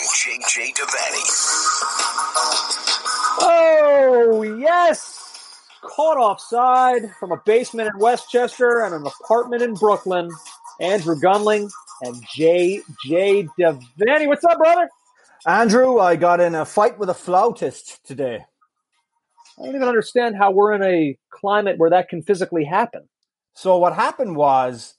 and JJ Devaney. Oh, yes. Caught offside from a basement in Westchester and an apartment in Brooklyn. Andrew Gunling and JJ Devaney. What's up, brother? Andrew, I got in a fight with a flautist today. I don't even understand how we're in a climate where that can physically happen. So what happened was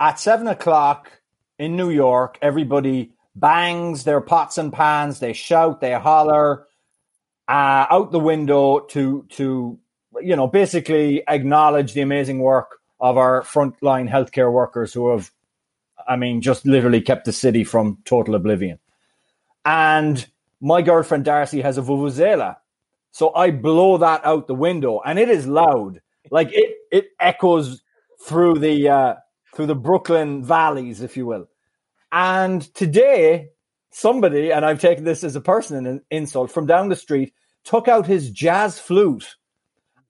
at seven o'clock in New York, everybody bangs their pots and pans, they shout, they holler uh, out the window to to you know basically acknowledge the amazing work of our frontline healthcare workers who have, I mean, just literally kept the city from total oblivion. And my girlfriend Darcy has a vuvuzela, so I blow that out the window, and it is loud, like it it echoes through the uh, through the Brooklyn valleys, if you will. And today, somebody, and I've taken this as a personal insult, from down the street, took out his jazz flute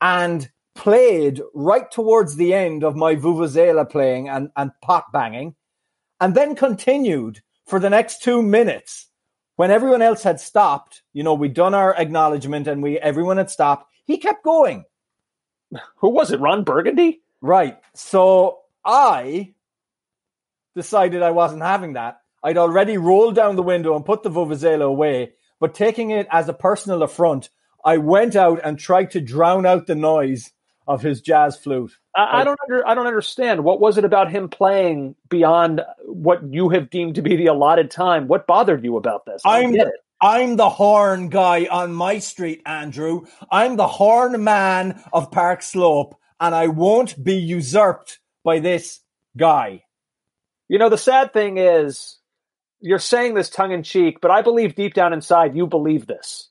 and played right towards the end of my vuvuzela playing and, and pot banging, and then continued for the next two minutes when everyone else had stopped. You know, we'd done our acknowledgement and we everyone had stopped. He kept going. Who was it? Ron Burgundy? Right. So I decided I wasn't having that. I'd already rolled down the window and put the Vuvuzela away, but taking it as a personal affront, I went out and tried to drown out the noise of his jazz flute. I, I don't under, I don't understand. What was it about him playing beyond what you have deemed to be the allotted time? What bothered you about this? I I'm the, I'm the horn guy on my street, Andrew. I'm the horn man of Park Slope, and I won't be usurped by this guy. You know, the sad thing is, you're saying this tongue in cheek, but I believe deep down inside you believe this.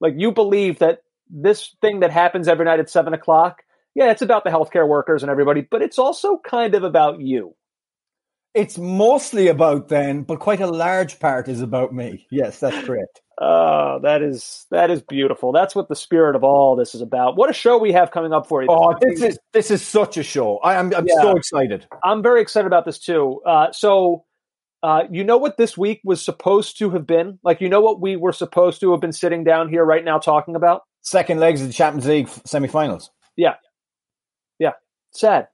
Like you believe that this thing that happens every night at seven o'clock, yeah, it's about the healthcare workers and everybody, but it's also kind of about you. It's mostly about them, but quite a large part is about me. Yes, that's correct. Oh, that is that is beautiful. That's what the spirit of all this is about. What a show we have coming up for you. Oh, this is this is such a show. I, am I'm, I'm yeah. so excited. I'm very excited about this too. Uh, so, uh, you know what this week was supposed to have been? Like, you know what we were supposed to have been sitting down here right now talking about? Second legs of the Champions League semifinals. Yeah, yeah. Sad,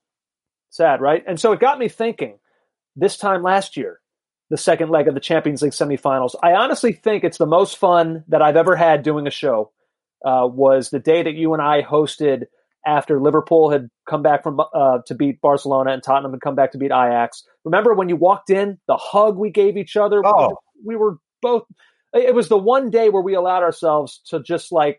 sad, right? And so it got me thinking. This time last year, the second leg of the Champions League semifinals. I honestly think it's the most fun that I've ever had doing a show. Uh, was the day that you and I hosted after Liverpool had come back from uh, to beat Barcelona and Tottenham had come back to beat Ajax. Remember when you walked in, the hug we gave each other? Oh. We were both. It was the one day where we allowed ourselves to just like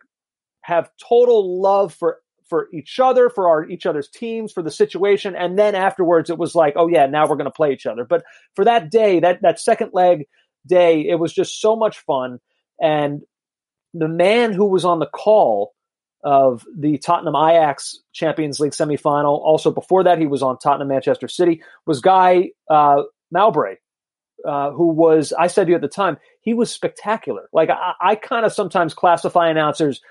have total love for for each other, for our each other's teams, for the situation, and then afterwards it was like, oh yeah, now we're going to play each other. But for that day, that that second leg day, it was just so much fun. And the man who was on the call of the Tottenham Ajax Champions League semifinal, also before that he was on Tottenham Manchester City, was Guy uh, Mowbray, uh, who was I said to you at the time he was spectacular. Like I, I kind of sometimes classify announcers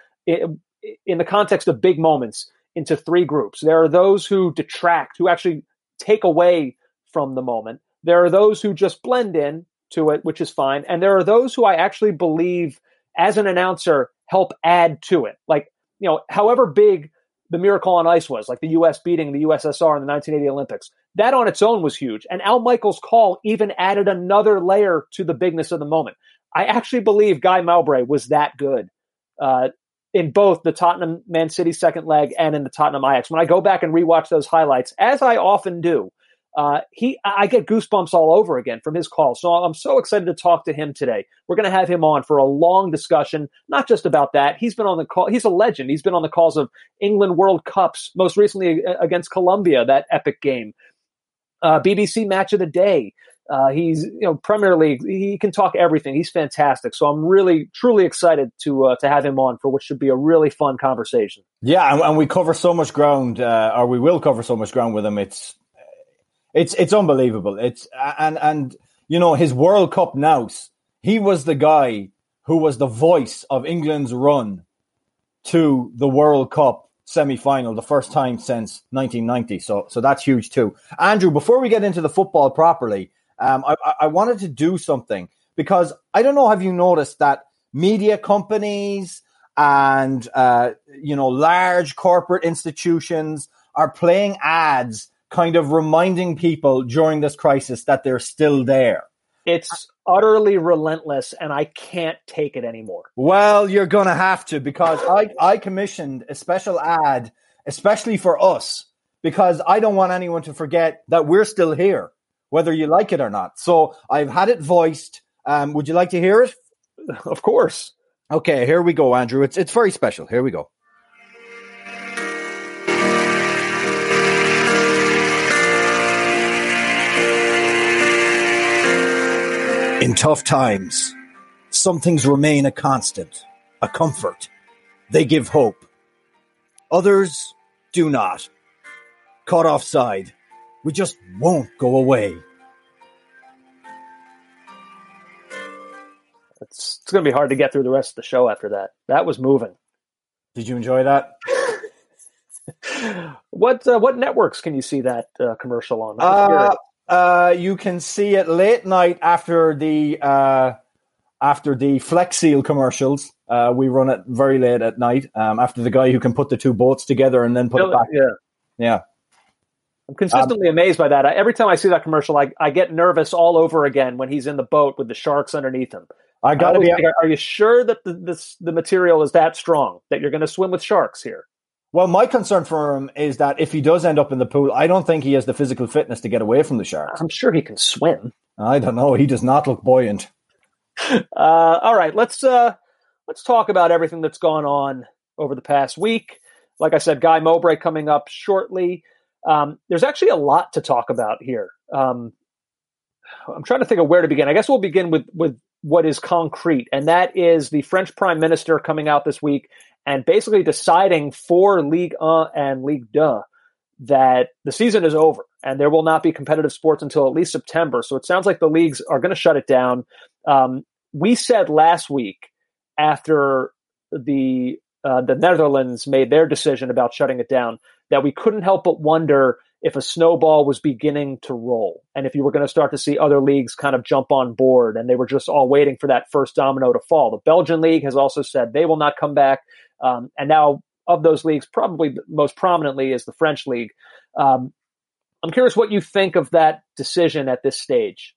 in the context of big moments into three groups. There are those who detract, who actually take away from the moment. There are those who just blend in to it, which is fine. And there are those who I actually believe, as an announcer, help add to it. Like, you know, however big the miracle on ice was, like the U.S. beating the USSR in the 1980 Olympics, that on its own was huge. And Al Michaels' call even added another layer to the bigness of the moment. I actually believe Guy Mowbray was that good. Uh, in both the Tottenham Man City second leg and in the Tottenham Ajax. When I go back and rewatch those highlights, as I often do, uh, he I get goosebumps all over again from his call. So I'm so excited to talk to him today. We're going to have him on for a long discussion, not just about that. He's been on the call. He's a legend. He's been on the calls of England World Cups, most recently against Colombia, that epic game. Uh, BBC Match of the Day. Uh, he's you know Premier League. He can talk everything. He's fantastic. So I'm really truly excited to uh, to have him on for what should be a really fun conversation. Yeah, and, and we cover so much ground, uh, or we will cover so much ground with him. It's it's it's unbelievable. It's and and you know his World Cup nous. He was the guy who was the voice of England's run to the World Cup semi-final, the first time since 1990. So so that's huge too. Andrew, before we get into the football properly. Um, I, I wanted to do something because I don't know, have you noticed that media companies and, uh, you know, large corporate institutions are playing ads kind of reminding people during this crisis that they're still there. It's utterly relentless and I can't take it anymore. Well, you're going to have to because I, I commissioned a special ad, especially for us, because I don't want anyone to forget that we're still here, whether you like it or not. So I've had it voiced. Um, would you like to hear it? Of course. Okay, here we go, Andrew. It's, it's very special. Here we go. In tough times, some things remain a constant, a comfort. They give hope. Others do not. Caught offside, we just won't go away. It's, it's going to be hard to get through the rest of the show after that. That was moving. Did you enjoy that? what uh, what networks can you see that uh, commercial on? Uh, uh, you can see it late night after the uh, after the Flex Seal commercials. Uh, we run it very late at night um, after the guy who can put the two boats together and then put it back. Yeah, yeah. I'm consistently um, amazed by that. I, every time I see that commercial, I, I get nervous all over again when he's in the boat with the sharks underneath him. I got to be. Think, are you sure that the this, the material is that strong that you're going to swim with sharks here? Well, my concern for him is that if he does end up in the pool, I don't think he has the physical fitness to get away from the sharks. I'm sure he can swim. I don't know. He does not look buoyant. Uh, all right, let's uh, let's talk about everything that's gone on over the past week. Like I said, Guy Mowbray coming up shortly. Um, there's actually a lot to talk about here. Um, I'm trying to think of where to begin. I guess we'll begin with with what is concrete, and that is the French Prime Minister coming out this week and basically deciding for League 1 and League 2 that the season is over and there will not be competitive sports until at least September. So it sounds like the leagues are going to shut it down. Um, we said last week after the uh, the Netherlands made their decision about shutting it down that we couldn't help but wonder if a snowball was beginning to roll and if you were going to start to see other leagues kind of jump on board and they were just all waiting for that first domino to fall. The Belgian league has also said they will not come back. Um, and now, of those leagues, probably most prominently is the French league. Um, I'm curious what you think of that decision at this stage.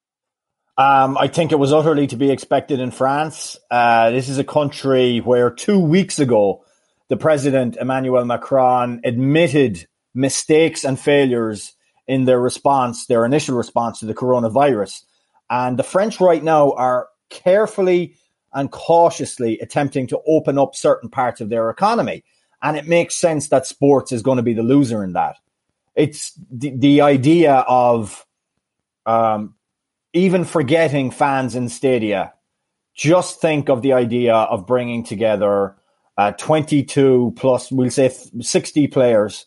Um, I think it was utterly to be expected in France. Uh, this is a country where two weeks ago, the president, Emmanuel Macron, admitted mistakes and failures in their response, their initial response to the coronavirus. And the French right now are carefully and cautiously attempting to open up certain parts of their economy. And it makes sense that sports is going to be the loser in that. It's the, the idea of um, even forgetting fans in stadia. Just think of the idea of bringing together uh, 22 plus, we'll say 60 players,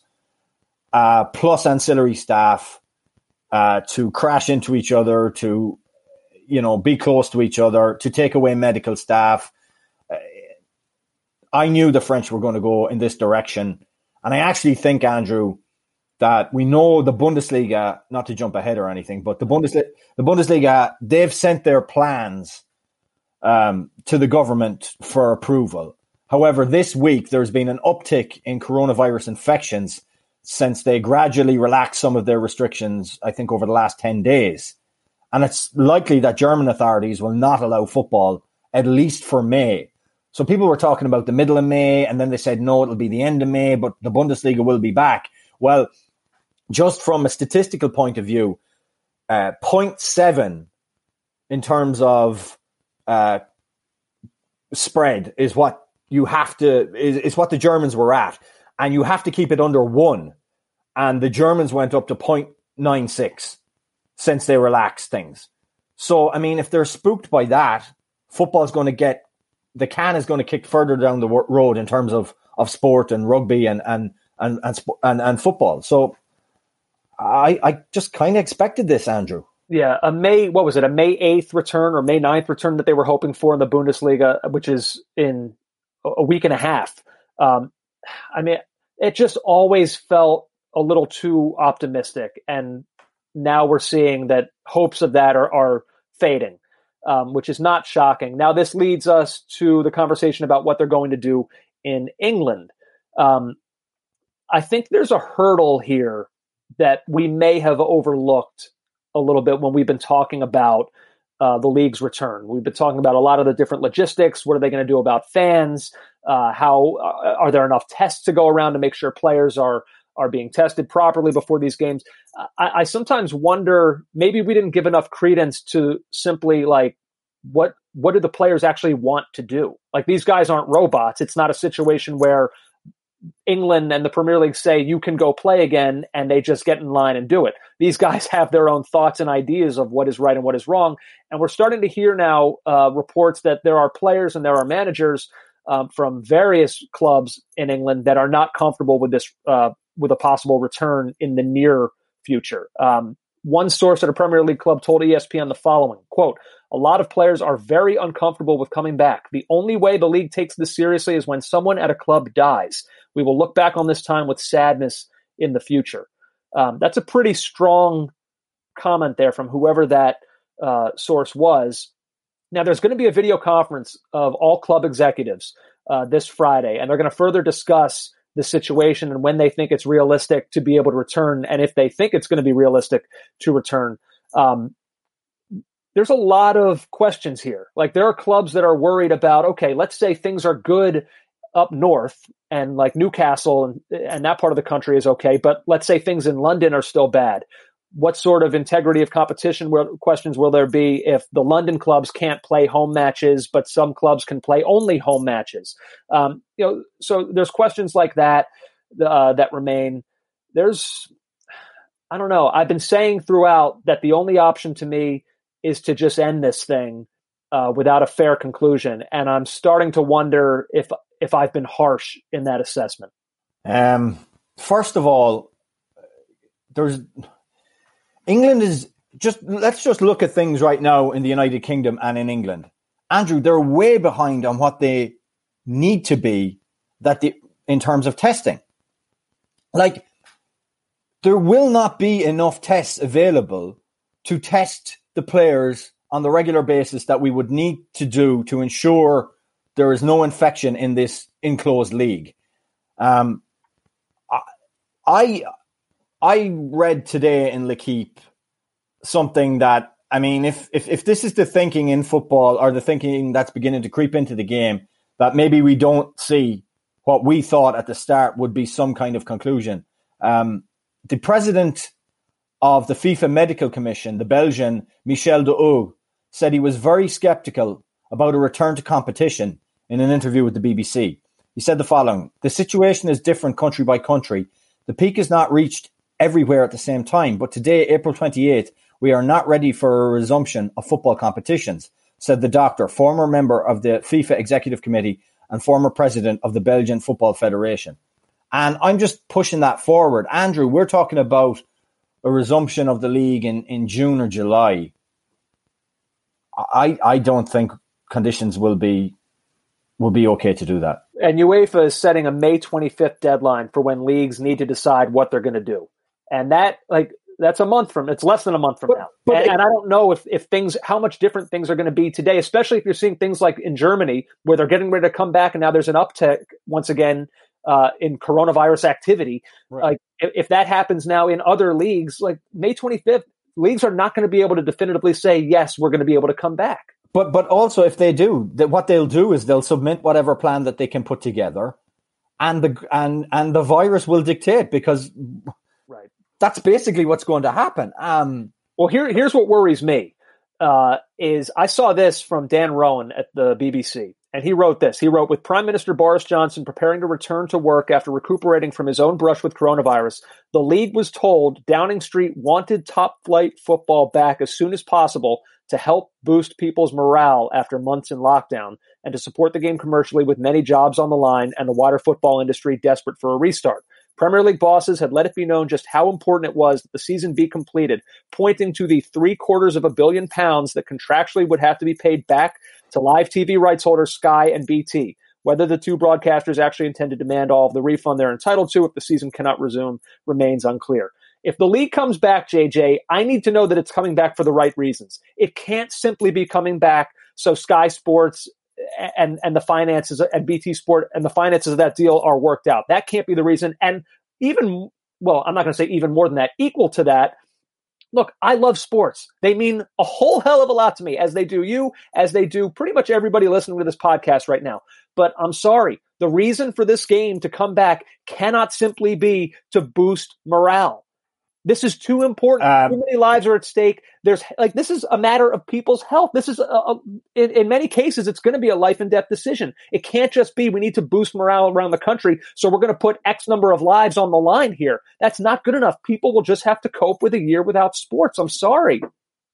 uh, plus ancillary staff uh, to crash into each other, to you know, be close to each other, to take away medical staff. I knew the French were going to go in this direction. And I actually think, Andrew, that we know the Bundesliga, not to jump ahead or anything, but the Bundesliga, the Bundesliga, they've sent their plans um, to the government for approval. However, this week there's been an uptick in coronavirus infections since they gradually relaxed some of their restrictions, I think, over the last 10 days. And it's likely that German authorities will not allow football at least for May. So people were talking about the middle of May, and then they said, no, it'll be the end of May, but the Bundesliga will be back. Well, just from a statistical point of view, uh, 0.7 in terms of uh, spread is what you have to, is what the Germans were at. And you have to keep it under one. And the Germans went up to 0.96 since they relaxed things. So, I mean, if they're spooked by that, football's going to get the can is going to kick further down the road in terms of, of sport and rugby and and and and and, and football. So, I I just kind of expected this, Andrew. Yeah, a May what was it? A May eighth return or May 9th return that they were hoping for in the Bundesliga, which is in a week and a half. Um, I mean, it just always felt a little too optimistic, and now we're seeing that hopes of that are, are fading. um, which is not shocking. Now, this leads us to the conversation about what they're going to do in England. Um, I think there's a hurdle here that we may have overlooked a little bit when we've been talking about uh, the league's return. We've been talking about a lot of the different logistics. What are they going to do about fans? Uh, how uh, are there enough tests to go around to make sure players are are being tested properly before these games? I, I sometimes wonder maybe we didn't give enough credence to simply like what what do the players actually want to do? Like these guys aren't robots. It's not a situation where England and the Premier League say you can go play again and they just get in line and do it. These guys have their own thoughts and ideas of what is right and what is wrong. And we're starting to hear now uh, reports that there are players and there are managers um, from various clubs in England that are not comfortable with this, uh, with a possible return in the near future. Um, one source at a Premier League club told ESPN the following quote, a lot of players are very uncomfortable with coming back. The only way the league takes this seriously is when someone at a club dies. We will look back on this time with sadness in the future. Um, that's a pretty strong comment there from whoever that uh, source was. Now, there's going to be a video conference of all club executives uh, this Friday, and they're going to further discuss the situation and when they think it's realistic to be able to return, and if they think it's going to be realistic to return. Um, there's a lot of questions here. Like, there are clubs that are worried about, okay, let's say things are good up north and like Newcastle and, and that part of the country is okay. But let's say things in London are still bad. What sort of integrity of competition will, questions will there be if the London clubs can't play home matches, but some clubs can play only home matches? Um, you know, so there's questions like that uh, that remain. There's, I don't know. I've been saying throughout that the only option to me is to just end this thing uh, without a fair conclusion, and I'm starting to wonder if if I've been harsh in that assessment? Um, first of all, there's England is just let's just look at things right now in the United Kingdom and in England. Andrew, they're way behind on what they need to be that the, in terms of testing. Like there will not be enough tests available to test the players on the regular basis that we would need to do to ensure there is no infection in this enclosed league. Um, I I read today in L'Equipe something that I mean, if, if if this is the thinking in football or the thinking that's beginning to creep into the game, that maybe we don't see what we thought at the start would be some kind of conclusion. Um, the president of the FIFA Medical Commission, the Belgian Michel D'Hooghe, said he was very skeptical about a return to competition in an interview with the BBC. He said the following The situation is different country by country. The peak is not reached everywhere at the same time, but today, April 28th, we are not ready for a resumption of football competitions, said the doctor, former member of the FIFA Executive Committee and former president of the Belgian Football Federation. And I'm just pushing that forward. Andrew, we're talking about a resumption of the league in, in June or July. I, I don't think conditions will be will be okay to do that. And UEFA is setting a May 25th deadline for when leagues need to decide what they're going to do. And that, like, that's a month from it's less than a month from but, now but and, it, and, i don't know if, if things how much different things are going to be today especially if you're seeing things like in germany where they're getting ready to come back and now there's an uptick once again uh, in coronavirus activity right. like if, if, that happens now in other leagues like may 25th leagues are not going to be able to definitively say yes we're going to be able to come back but but also if they do, that what they'll do is they'll submit whatever plan that they can put together, and the and and the virus will dictate because right. That's basically what's going to happen. Um, well, here here's what worries me. Uh, is I saw this from Dan Roan at the BBC, and he wrote this. He wrote, with Prime Minister Boris Johnson preparing to return to work after recuperating from his own brush with coronavirus, the league was told Downing Street wanted top flight football back as soon as possible to help boost people's morale after months in lockdown and to support the game commercially with many jobs on the line and the wider football industry desperate for a restart. Premier League bosses had let it be known just how important it was that the season be completed, pointing to the three quarters of a billion pounds that contractually would have to be paid back to live TV rights holders Sky and BT. Whether the two broadcasters actually intend to demand all of the refund they're entitled to if the season cannot resume remains unclear If the league comes back, JJ, I need to know that it's coming back for the right reasons. It can't simply be coming back so Sky Sports and and the finances and BT Sport and the finances of that deal are worked out. That can't be the reason. And even well, I'm not going to say even more than that. Equal to that, look, I love sports. They mean a whole hell of a lot to me, as they do you, as they do pretty much everybody listening to this podcast right now. But I'm sorry, the reason for this game to come back cannot simply be to boost morale. This is too important. Um, too many lives are at stake. There's like this is a matter of people's health. This is a, a, in, in many cases it's going to be a life and death decision. It can't just be we need to boost morale around the country, so we're going to put X number of lives on the line here. That's not good enough. People will just have to cope with a year without sports. I'm sorry.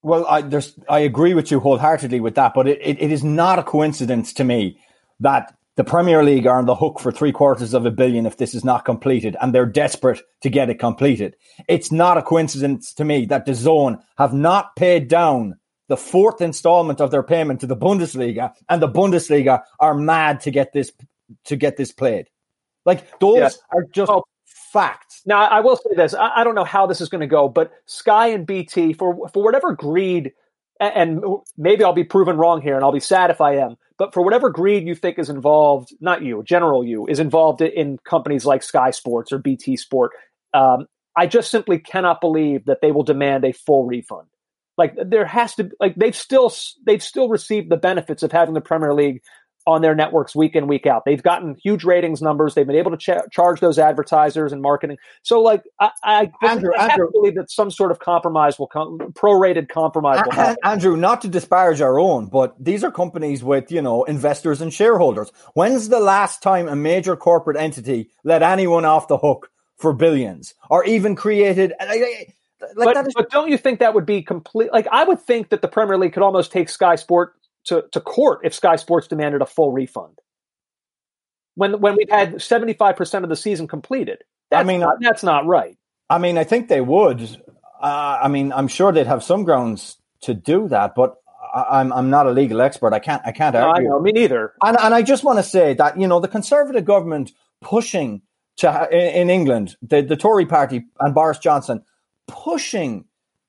Well, I, there's I agree with you wholeheartedly with that, but it, it, it is not a coincidence to me that the Premier League are on the hook for three quarters of a billion if this is not completed, and they're desperate to get it completed. It's not a coincidence to me that DAZN have not paid down the fourth installment of their payment to the Bundesliga, and the Bundesliga are mad to get this to get this played. Like those yeah. are just oh. facts. Now, I will say this: I, I don't know how this is going to go, but Sky and BT, for for whatever greed, and maybe I'll be proven wrong here, and I'll be sad if I am but for whatever greed you think is involved, not you, general you, is involved in companies like Sky Sports or BT Sport, um, I just simply cannot believe that they will demand a full refund. Like there has to, like they've still they've still received the benefits of having the Premier League on their networks week in week out. They've gotten huge ratings numbers. They've been able to ch- charge those advertisers and marketing. So, like, I, I, Andrew, I Andrew, believe that some sort of compromise will come, prorated compromise will happen. Andrew, not to disparage our own, but these are companies with you know investors and shareholders. When's the last time a major corporate entity let anyone off the hook for billions, or even created? Uh, like, but, is- but don't you think that would be complete? Like, I would think that the Premier League could almost take Sky Sport to, to court if Sky Sports demanded a full refund. When when we've had seventy five percent of the season completed, that's I mean not, that's not right. I mean, I think they would. Uh, I mean, I'm sure they'd have some grounds to do that, but I, am I'm not a legal expert. I can't I can't argue. No, I know, me neither. And and I just want to say that you know the Conservative government pushing to in, in England, the the Tory party and Boris Johnson pushing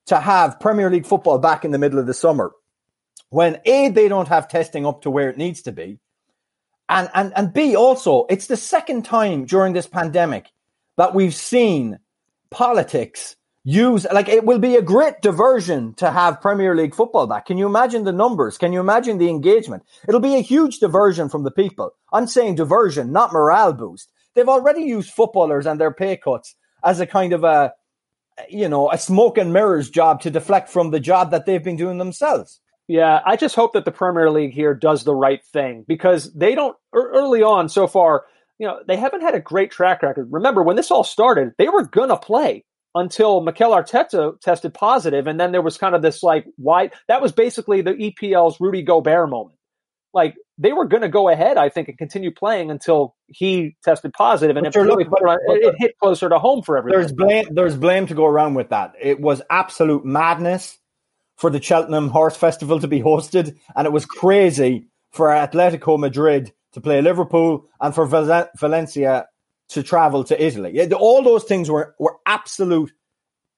to have Premier League football back in the middle of the summer when A, they don't have testing up to where it needs to be. And, and, and B, also, it's the second time during this pandemic that we've seen politics use, like, it will be a great diversion to have Premier League football back. Can you imagine the numbers? Can you imagine the engagement? It'll be a huge diversion from the people. I'm saying diversion, not morale boost. They've already used footballers and their pay cuts as a kind of a, you know, a smoke and mirrors job to deflect from the job that they've been doing themselves. Yeah, I just hope that the Premier League here does the right thing because they don't early on so far, you know, they haven't had a great track record. Remember when this all started, they were gonna play until Mikel Arteta tested positive, and then there was kind of this like why that was basically the EPL's Rudy Gobert moment. Like they were going to go ahead, I think, and continue playing until he tested positive, and it, really, it, hit closer to home for everyone. There's blame. There's blame to go around with that. It was absolute madness for the Cheltenham Horse Festival to be hosted, and it was crazy for Atletico Madrid to play Liverpool and for Val- Valencia to travel to Italy. All those things were, were absolute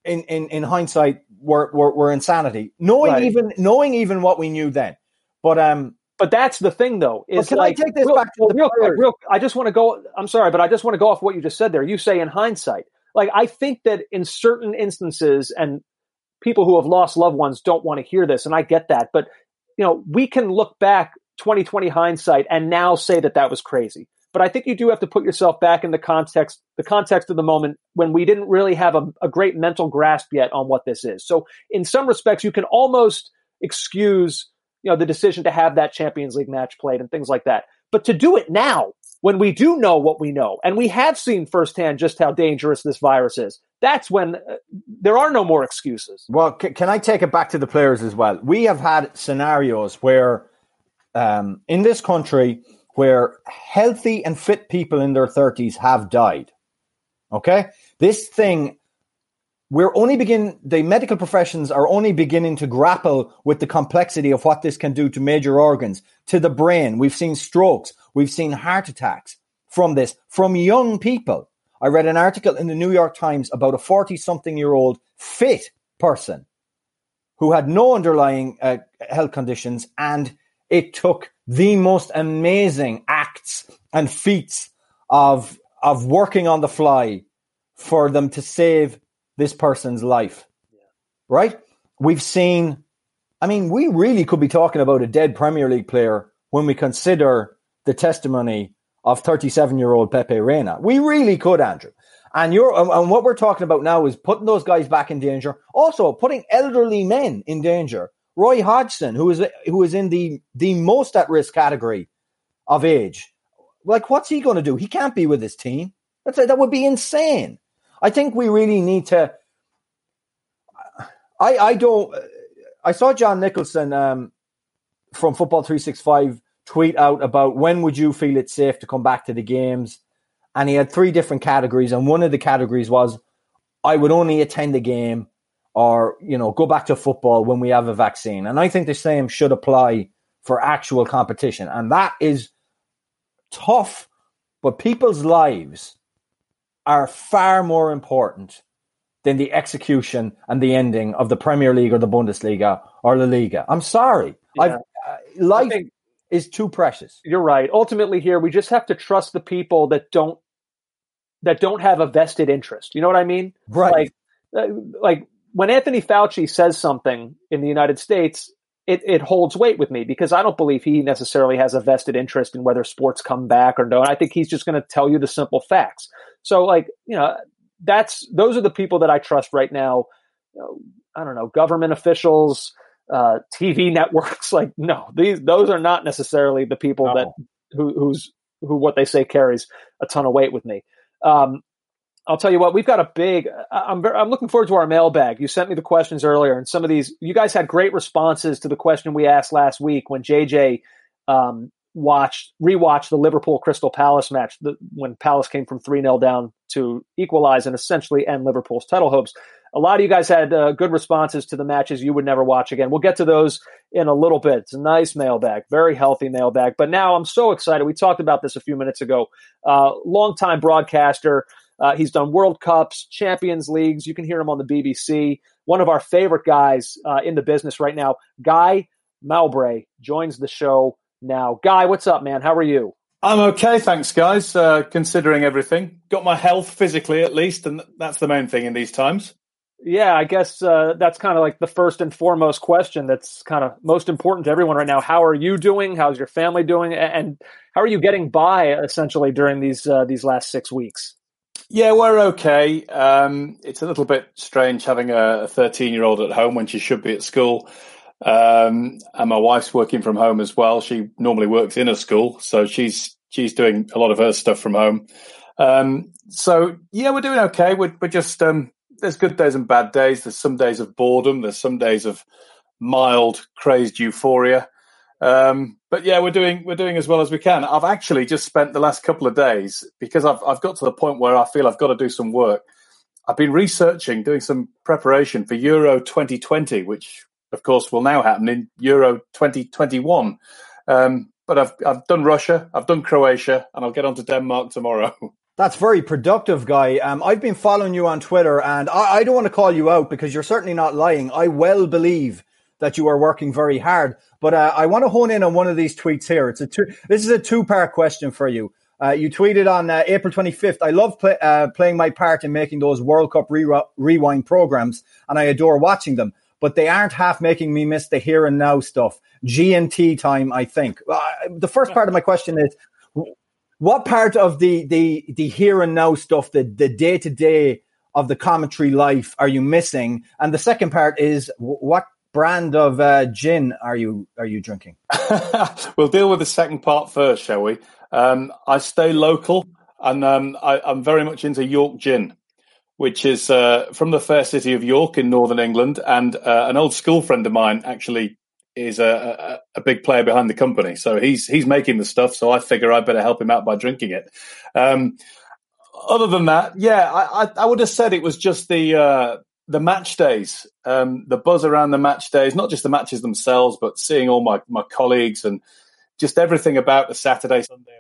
in, in, in hindsight were, were, were insanity. Knowing right. even knowing even what we knew then. But um but that's the thing though. Is can like, I take this real, back to real, quick, real I just want to go I'm sorry, but I just want to go off what you just said there. You say in hindsight. Like I think that in certain instances and people who have lost loved ones don't want to hear this, and I get that. But you know, we can look back 2020 hindsight and now say that that was crazy. But I think you do have to put yourself back in the context, the context of the moment when we didn't really have a, a great mental grasp yet on what this is. So in some respects, you can almost excuse, you know, the decision to have that Champions League match played and things like that. But to do it now, when we do know what we know, and we have seen firsthand just how dangerous this virus is, that's when uh, there are no more excuses. Well, c- can I take it back to the players as well? We have had scenarios where um, in this country where healthy and fit people in their 30s have died. Okay? This thing we're only begin the medical professions are only beginning to grapple with the complexity of what this can do to major organs, to the brain. We've seen strokes, we've seen heart attacks from this, from young people. I read an article in the New York Times about a 40 something year old fit person who had no underlying uh, health conditions and it took the most amazing acts and feats of of working on the fly for them to save this person's life. Yeah. Right? We've seen I mean, we really could be talking about a dead Premier League player when we consider the testimony of 37 year old Pepe Reina. We really could, Andrew. And you're and what we're talking about now is putting those guys back in danger. Also, putting elderly men in danger. Roy Hodgson, who is who is in the the most at risk category of age, like what's he going to do? He can't be with his team. That's that would be insane. I think we really need to. I I don't. I saw John Nicholson um, from Football Three Six Five tweet out about when would you feel it's safe to come back to the games and he had three different categories, and one of the categories was I would only attend the game or you know go back to football when we have a vaccine. And I think the same should apply for actual competition, and that is tough. But people's lives are far more important than the execution and the ending of the Premier League or the Bundesliga or La Liga. I'm sorry. Yeah. I've, uh, life think, is too precious. You're right. Ultimately, here we just have to trust the people that don't that don't have a vested interest. You know what I mean? Right. Like, uh, like when Anthony Fauci says something in the United States, it, it holds weight with me because I don't believe he necessarily has a vested interest in whether sports come back or. And I think he's just going to tell you the simple facts. So, like, you know, that's those are the people that I trust right now. Know, I don't know, government officials, uh, TV networks. Like, no, these those are not necessarily the people no. that who, who's who what they say carries a ton of weight with me. Um, I'll tell you what, we've got a big. I'm I'm looking forward to our mailbag. You sent me the questions earlier, and some of these you guys had great responses to the question we asked last week when JJ um, watched rewatched the Liverpool Crystal Palace match the, when Palace came from three 0 down to equalize and essentially end Liverpool's title hopes. A lot of you guys had uh, good responses to the matches you would never watch again. We'll get to those in a little bit. It's a nice mailbag, very healthy mailbag. But now I'm so excited. We talked about this a few minutes ago. Uh, longtime broadcaster. Uh, he's done World Cups, Champions Leagues. You can hear him on the BBC. One of our favorite guys uh, in the business right now, Guy Mowbray, joins the show now. Guy, what's up, man? How are you? I'm okay, thanks, guys. Uh, considering everything, got my health physically at least, and that's the main thing in these times. Yeah, I guess uh, that's kind of like the first and foremost question that's kind of most important to everyone right now. How are you doing? How's your family doing? And how are you getting by essentially during these uh, these last six weeks? Yeah, we're okay. Um, it's a little bit strange having a 13 year old at home when she should be at school. Um, and my wife's working from home as well. She normally works in a school, so she's she's doing a lot of her stuff from home. Um, so yeah, we're doing okay. We're, we're just um, there's good days and bad days. There's some days of boredom. There's some days of mild, crazed euphoria. Um, but yeah, we're doing we're doing as well as we can. I've actually just spent the last couple of days because I've I've got to the point where I feel I've got to do some work. I've been researching, doing some preparation for Euro 2020, which of course will now happen in Euro 2021. Um, but I've I've done Russia, I've done Croatia, and I'll get on to Denmark tomorrow. That's very productive, guy. Um, I've been following you on Twitter, and I, I, don't want to call you out because you're certainly not lying. I well believe that you are working very hard, but uh, I want to hone in on one of these tweets here. It's a two, this is a two part question for you. Uh, you tweeted on uh, April 25th. I love play, uh, playing my part in making those World Cup re- rewind programs, and I adore watching them. But they aren't half making me miss the here and now stuff. G and T time, I think. Uh, the first part of my question is what part of the the the here and now stuff, the the day to day of the commentary life, are you missing? And the second part is what brand of uh, gin are you are you drinking? we'll deal with the second part first, shall we? Um, I stay local, and um, I, am very much into York gin, which is uh, from the fair city of York in northern England, and uh, an old school friend of mine actually is a, a, a, big player behind the company. So he's he's making the stuff. So I figure I better help him out by drinking it. Um, other than that, yeah, I, I, I, would have said it was just the uh, the match days, um, the buzz around the match days, not just the matches themselves, but seeing all my my colleagues and just everything about the Saturday Sunday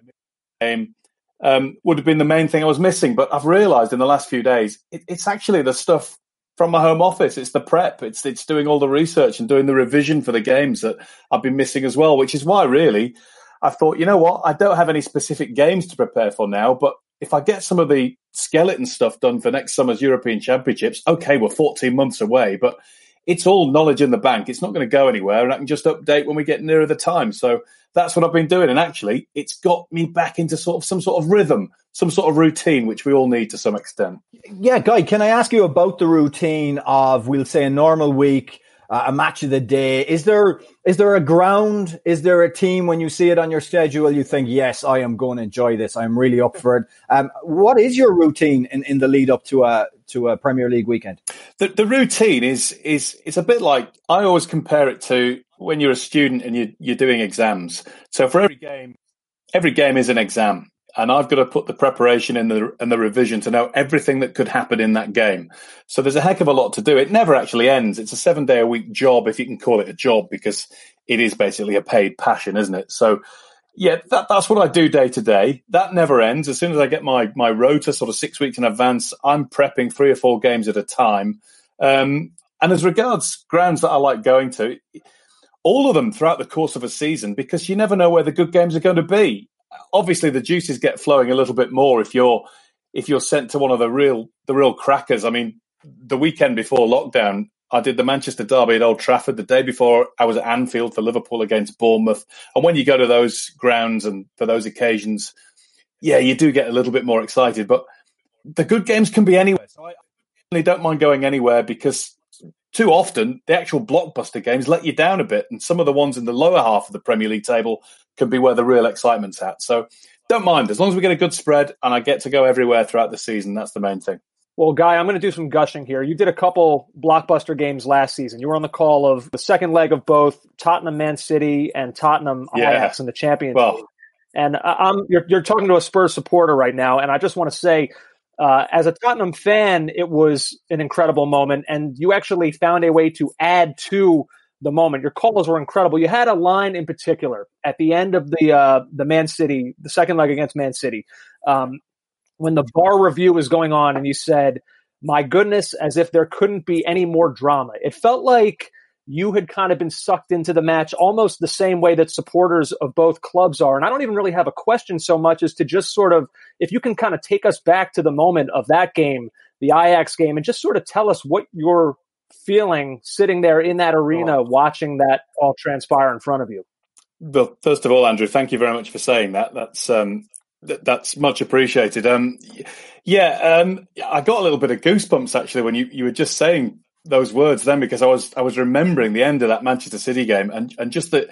game. um, would have been the main thing I was missing. But I've realised in the last few days, it, it's actually the stuff from my home office. It's the prep. It's it's doing all the research and doing the revision for the games that I've been missing as well. Which is why really I thought, you know what, I don't have any specific games to prepare for now, but if I get some of the skeleton stuff done for next summer's European Championships, okay, we're 14 months away, but it's all knowledge in the bank. It's not going to go anywhere, and I can just update when we get nearer the time. So that's what I've been doing, and actually, it's got me back into sort of some sort of rhythm, some sort of routine, which we all need to some extent. Yeah, Guy, can I ask you about the routine of, we'll say, a normal week? Uh, a match of the day. Is there is there a ground? Is there a team when you see it on your schedule you think, yes, I am going to enjoy this. I'm really up for it. Um, what is your routine in, in the lead up to a to a Premier League weekend? The, the routine is is it's a bit like I always compare it to when you're a student and you, you're doing exams. So for every game, every game is an exam and I've got to put the preparation in the and the revision to know everything that could happen in that game. So there's a heck of a lot to do. It never actually ends. It's a seven day a week job, if you can call it a job, because it is basically a paid passion, isn't it? So yeah, that, that's what I do day to day. That never ends. As soon as I get my my rota sort of six weeks in advance, I'm prepping three or four games at a time. Um, and as regards grounds that I like going to, all of them throughout the course of a season, because you never know where the good games are going to be obviously the juices get flowing a little bit more if you're if you're sent to one of the real the real crackers. I mean, the weekend before lockdown, I did the Manchester Derby at Old Trafford. The day before, I was at Anfield for Liverpool against Bournemouth. And when you go to those grounds and for those occasions, yeah, you do get a little bit more excited. But the good games can be anywhere. So I really don't mind going anywhere because too often the actual blockbuster games let you down a bit, and some of the ones in the lower half of the Premier League table can be where the real excitement's at. So don't mind as long as we get a good spread and I get to go everywhere throughout the season. That's the main thing. Well, Guy, I'm going to do some gushing here. You did a couple blockbuster games last season. You were on the call of the second leg of both Tottenham Man City and Tottenham yeah. Ajax in the Champions Well, and I'm you're, you're talking to a Spurs supporter right now, and I just want to say, uh, as a Tottenham fan, it was an incredible moment, and you actually found a way to add to the moment. Your calls were incredible. You had a line in particular at the end of the uh, the Man City, the second leg against Man City, um, when the VAR review was going on, and you said, "My goodness," as if there couldn't be any more drama. It felt like you had kind of been sucked into the match almost the same way that supporters of both clubs are. And I don't even really have a question so much as to just sort of if you can kind of take us back to the moment of that game, the Ajax game, and just sort of tell us what your feeling sitting there in that arena oh. watching that all transpire in front of you? Well, first of all, Andrew, thank you very much for saying that. That's um, th- that's much appreciated. Um, yeah, um, I got a little bit of goosebumps actually when you, you were just saying those words then because I was I was remembering the end of that Manchester City game and and just the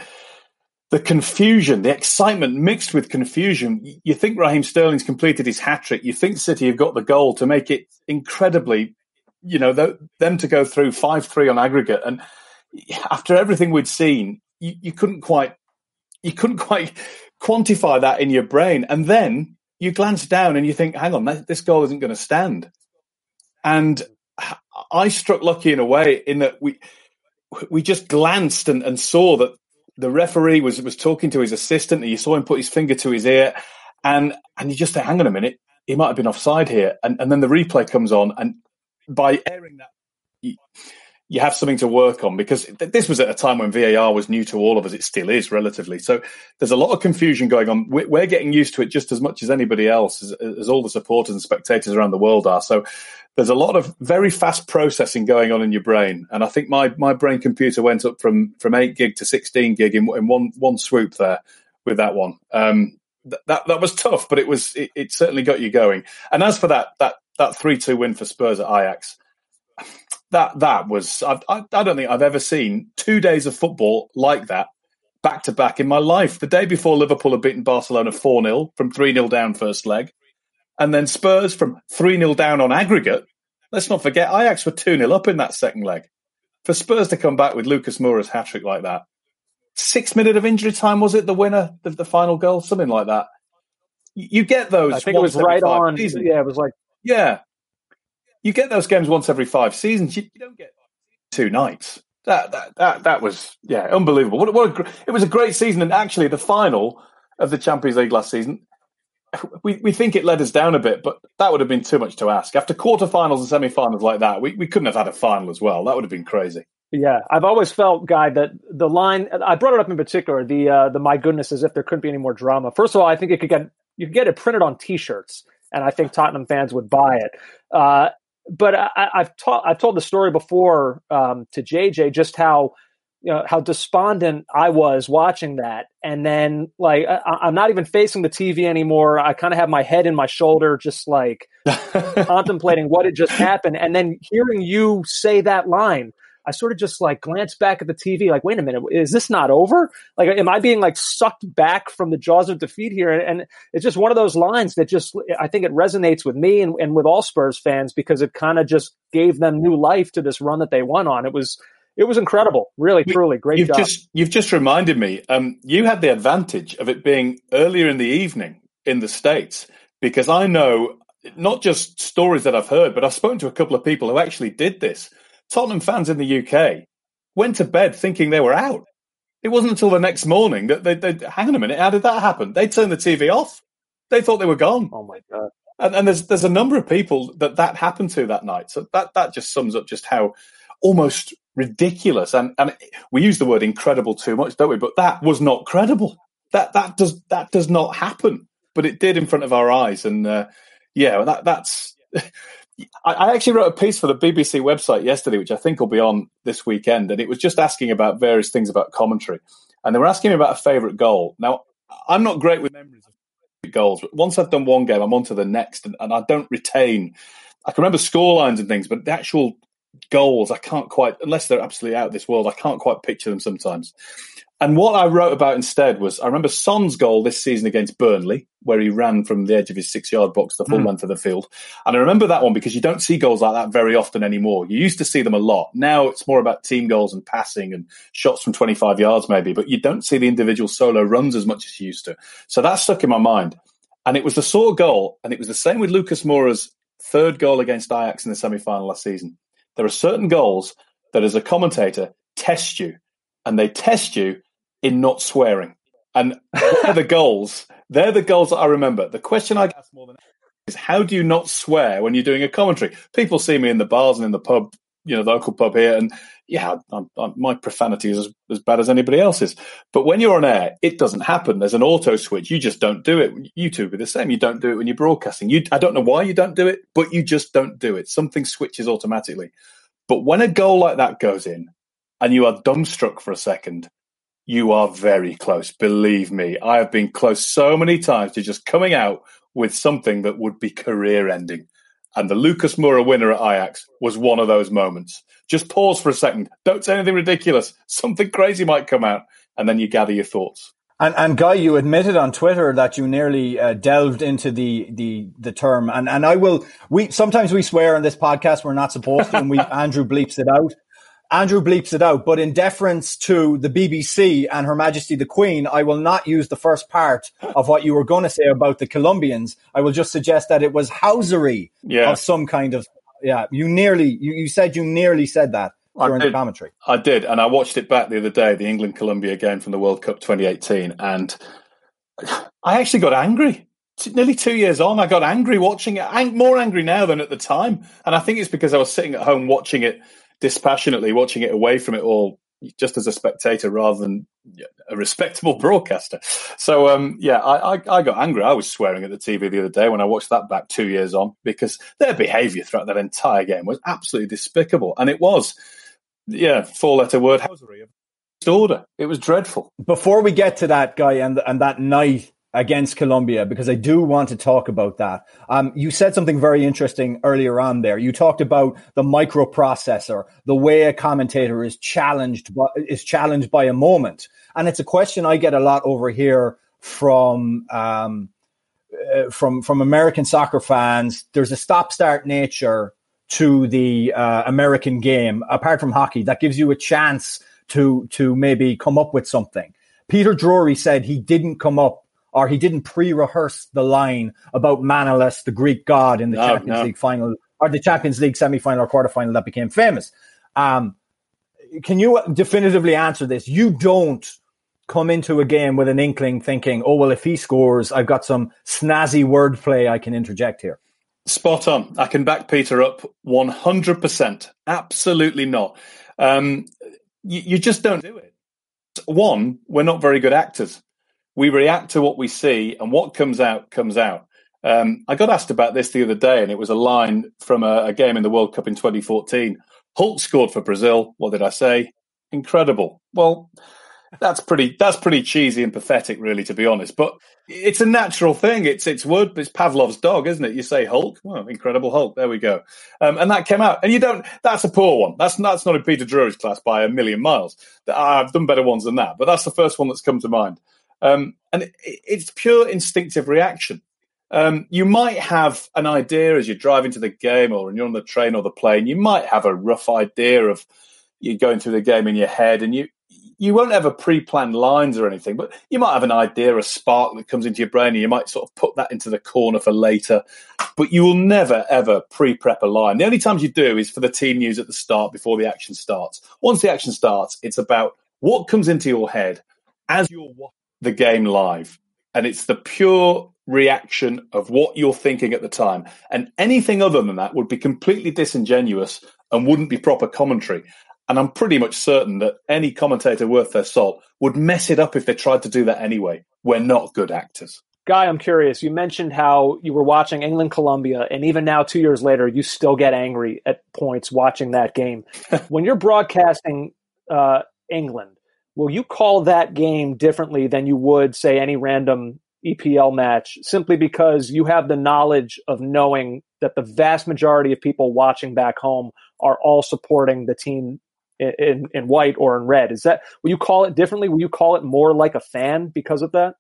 the confusion, the excitement mixed with confusion. You think Raheem Sterling's completed his hat trick. You think City have got the goal to make it incredibly you know, the, them to go through 5 3 on aggregate. And after everything we'd seen, you, you couldn't quite. You couldn't quite quantify that in your brain. And then you glance down and you think, hang on, this goal isn't going to stand. And I struck lucky in a way in that we we just glanced and, and saw that the referee was was talking to his assistant and you saw him put his finger to his ear and and you just think, hang on a minute, he might have been offside here. And and then the replay comes on and by airing that, you, have something to work on because this was at a time when VAR was new to all of us. It still is relatively. So there's a lot of confusion going on. We're getting used to it just as much as anybody else, as, as all the supporters and spectators around the world are. So there's a lot of very fast processing going on in your brain. And I think my, my brain computer went up from, from eight gig to 16 gig in, in one, one swoop there with that one. Um, that, that was tough, but it was, it, it certainly got you going. And as for that, that that three two win for Spurs at Ajax. That that was I, I, I don't think I've ever seen two days of football like that back to back in my life. The day before Liverpool had beaten Barcelona four 0 from three 0 down first leg, and then Spurs from three 0 down on aggregate. Let's not forget Ajax were two 0 up in that second leg. For Spurs to come back with Lucas Moura's hat trick like that, six minute of injury time was it the winner of the final goal, something like that. You get those. I think it was right on. Season. Yeah, it was like yeah. You get those games once every five seasons. You, you don't get two nights. That, that that that was yeah unbelievable. What, what a, it was a great season, and actually the final of the Champions League last season. we, we think it let us down a bit, but that would have been too much to ask. After quarterfinals and semi-finals like that, we, we couldn't have had a final as well. That would have been crazy. Yeah, I've always felt, Guy, that the line I brought it up in particular, the uh, the my goodness, as if there couldn't be any more drama. First of all, I think it could get you could get it printed on T-shirts, and I think Tottenham fans would buy it. Uh, but I, have taught I've told the story before um, to JJ just how you know how despondent I was watching that, and then like I, am not even facing the TV anymore. I kind of have my head in my shoulder, just like contemplating what had just happened, and then hearing you say that line. I sort of just like glanced back at the TV, like, wait a minute, is this not over? Like, am I being like sucked back from the jaws of defeat here? And, and it's just one of those lines that just, I think it resonates with me and, and with all Spurs fans because it kind of just gave them new life to this run that they won on. It was, it was incredible. Really, truly, great you've job. Just, you've just reminded me. Um, you had the advantage of it being earlier in the evening in the states because I know not just stories that I've heard, but I've spoken to a couple of people who actually did this. Tottenham fans in the UK went to bed thinking they were out. It wasn't until the next morning that they, they hang on a minute, how did that happen? They turned the TV off. They thought they were gone. Oh my god! And, and there's there's a number of people that that happened to that night. So that that just sums up just how almost ridiculous. And and we use the word incredible too much, don't we? But that was not credible. That that does that does not happen. But it did in front of our eyes, and uh, yeah, that that's. I actually wrote a piece for the BBC website yesterday, which I think will be on this weekend, and it was just asking about various things about commentary, and they were asking me about a favourite goal. Now, I'm not great with memories of goals, but once I've done one game, I'm on to the next, and, and I don't retain. I can remember score lines and things, but the actual goals, I can't quite, unless they're absolutely out of this world, I can't quite picture them sometimes. And what I wrote about instead was I remember Son's goal this season against Burnley, where he ran from the edge of his six yard box the full mm. length of the field. And I remember that one because you don't see goals like that very often anymore. You used to see them a lot. Now it's more about team goals and passing and shots from 25 yards, maybe, but you don't see the individual solo runs as much as you used to. So that stuck in my mind. And it was the sort of goal, and it was the same with Lucas Moura's third goal against Ajax in the semi final last season. There are certain goals that, as a commentator, test you, and they test you in not swearing. And the goals. They're the goals that I remember. The question I ask more than is how do you not swear when you're doing a commentary? People see me in the bars and in the pub, you know, the local pub here, and yeah, I'm, I'm, my profanity is as, as, bad as anybody else's. But when you're on air, it doesn't happen. There's an auto switch. You just don't do it. YouTube are the same. You don't do it when you're broadcasting. You, I don't know why you don't do it, but you just don't do it. Something switches automatically. But when a goal like that goes in, and you are dumbstruck for a second, you are very close. Believe me, I have been close so many times to just coming out with something that would be career ending. And the Lucas Moura winner at Ajax was one of those moments. Just pause for a second. Don't say anything ridiculous. Something crazy might come out, and then you gather your thoughts. And, and Guy, you admitted on Twitter that you nearly uh, delved into the, the the term, and and I will. We sometimes we swear on this podcast we're not supposed to, and we Andrew bleeps it out. Andrew bleeps it out, but in deference to the BBC and Her Majesty the Queen, I will not use the first part of what you were going to say about the Colombians. I will just suggest that it was housery yeah. of some kind of. Yeah, you nearly, you, you said you nearly said that during the commentary. I did, and I watched it back the other day, the England Colombia game from the World Cup 2018, and I actually got angry. Nearly two years on, I got angry watching it. More angry now than at the time, and I think it's because I was sitting at home watching it dispassionately watching it away from it all just as a spectator rather than a respectable broadcaster. So um, yeah, I, I, I, got angry. I was swearing at the TV the other day when I watched that back two years on because their behaviour throughout that entire game was absolutely despicable, and it was yeah four letter word housery of order. It was dreadful. Before we get to that guy and and that night against Colombia because I do want to talk about that. Um, you said something very interesting earlier on there. You talked about the microprocessor, the way a commentator is challenged by, is challenged by a moment, and it's a question I get a lot over here from um, uh, from from American soccer fans. There's a stop-start nature to the uh, American game, apart from hockey, that gives you a chance to to maybe come up with something. Peter Drury said he didn't come up or he didn't pre-rehearse the line about Manolas, the Greek god, in the no, Champions no. League final or the Champions League semi-final or quarter-final that became famous. Um, can you definitively answer this? You don't come into a game with an inkling thinking, oh, well, if he scores, I've got some snazzy wordplay I can interject here? Spot on. I can back Peter up 100%. Absolutely not. Um, you, you just don't do it. One, we're not very good actors. We react to what we see, and what comes out comes out. Um, I got asked about this the other day, and it was a line from a, a, game in the World Cup in 2014. Hulk scored for Brazil. What did I say? Incredible. Well, that's pretty. That's pretty cheesy and pathetic, really, to be honest. But it's a natural thing. It's it's word. It's Pavlov's dog, isn't it? You say Hulk. Well, Incredible Hulk. There we go. Um, and that came out. And you don't. That's a poor one. That's that's not in Peter Drury's class by a million miles. I've done better ones than that. But that's the first one that's come to mind. Um, and it, it's pure instinctive reaction. Um, you might have an idea as you're driving to the game or and you're on the train or the plane. You might have a rough idea of you're going through the game in your head, and you you won't have a pre-planned lines or anything, but you might have an idea, a spark that comes into your brain, and you might sort of put that into the corner for later. But you will never ever pre-prep a line. The only times you do is for the team news at the start before the action starts. Once the action starts, it's about what comes into your head as you're watching the game live, and it's the pure reaction of what you're thinking at the time. And anything other than that would be completely disingenuous and wouldn't be proper commentary. And I'm pretty much certain that any commentator worth their salt would mess it up if they tried to do that anyway. We're not good actors. Guy, I'm curious. You mentioned how you were watching England Colombia, and even now, two years later, you still get angry at points watching that game. when you're broadcasting uh, England, will you call that game differently than you would, say, any random EPL match simply because you have the knowledge of knowing that the vast majority of people watching back home are all supporting the team in, in, in, white or in red. Is that will you call it differently? Will you call it more like a fan because of that?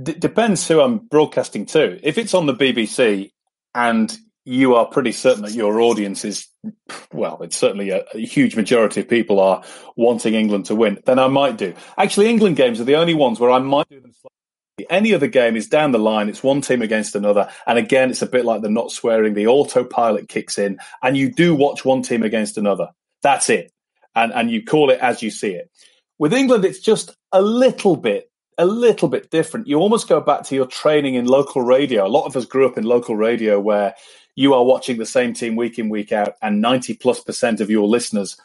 D- depends who I'm broadcasting to. If it's on the BBC and you are pretty certain that your audience is well, it's certainly a, a, huge majority of people are wanting England to win, then I might do. Actually, England games are the only ones where I might do them slightly any other game is down the line, it's one team against another. And again, it's a bit like the not swearing, the autopilot kicks in, and you do watch one team against another. That's it. And, and you call it as you see it. With England, it's just a little bit, a little bit different. You almost go back to your training in local radio. A lot of us grew up in local radio where you are watching the same team week in, week out, and 90 plus percent of your listeners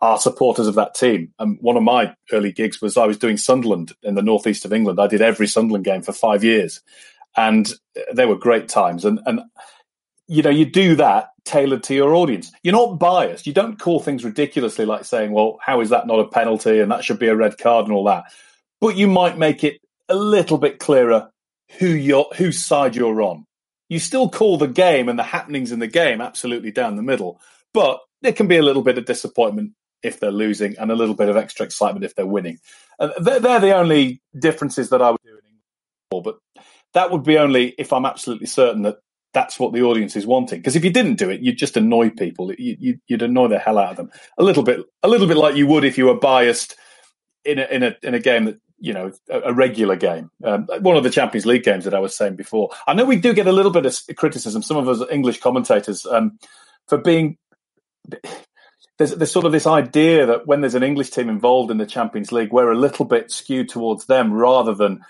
are supporters of that team. And one of my early gigs was I was doing Sunderland in the northeast of England. I did every Sunderland game for five years, and they were great times. And and you know, you do that tailored to your audience. You're not biased. You don't call things ridiculously like saying, "Well, how is that not a penalty?" and that should be a red card and all that. But you might make it a little bit clearer who you're, whose side you're on. You still call the game and the happenings in the game absolutely down the middle, but there can be a little bit of disappointment if they're losing and a little bit of extra excitement if they're winning. And they're, they're the only differences that I would do in England. But that would be only if I'm absolutely certain that that's what the audience is wanting. Because if you didn't do it, you'd just annoy people. You, would annoy the hell out of them. A little bit, a little bit like you would if you were biased in a in a in a game that you know a, a regular game. Um, one of the Champions League games that I was saying before. I know we do get a little bit of criticism. Some of us English commentators um, for being there's, there's sort of this idea that when there's an English team involved in the Champions League, we're a little bit skewed towards them rather than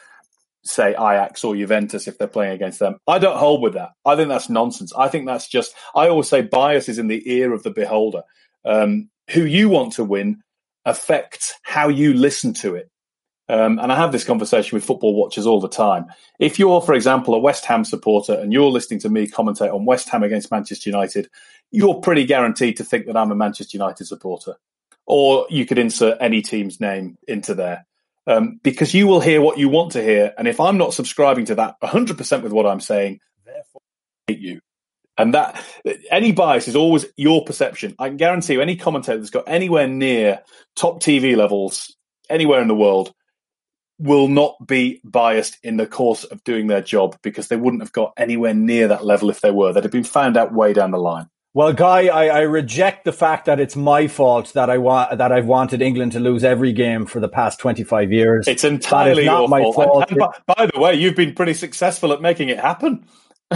say Ajax or Juventus if they're playing against them. I don't hold with that. I think that's nonsense. I think that's just, I always say bias is in the ear of the beholder. Um, who you want to win affects how you listen to it. Um, and I have this conversation with football watchers all the time. If you're, for example, a West Ham supporter and you're listening to me commentate on West Ham against Manchester United, you're pretty guaranteed to think that I'm a Manchester United supporter. Or you could insert any team's name into there. Um, because you will hear what you want to hear. And if I'm not subscribing to that 100% with what I'm saying, therefore I hate you. And that any bias is always your perception. I can guarantee you, any commentator that's got anywhere near top TV levels anywhere in the world will not be biased in the course of doing their job because they wouldn't have got anywhere near that level if they were. They'd have been found out way down the line. Well, Guy, I, I, reject the fact that it's my fault that I want that I've wanted England to lose every game for the past twenty five years. It's entirely your fault. fault. And, and by, by, the way, you've been pretty successful at making it happen.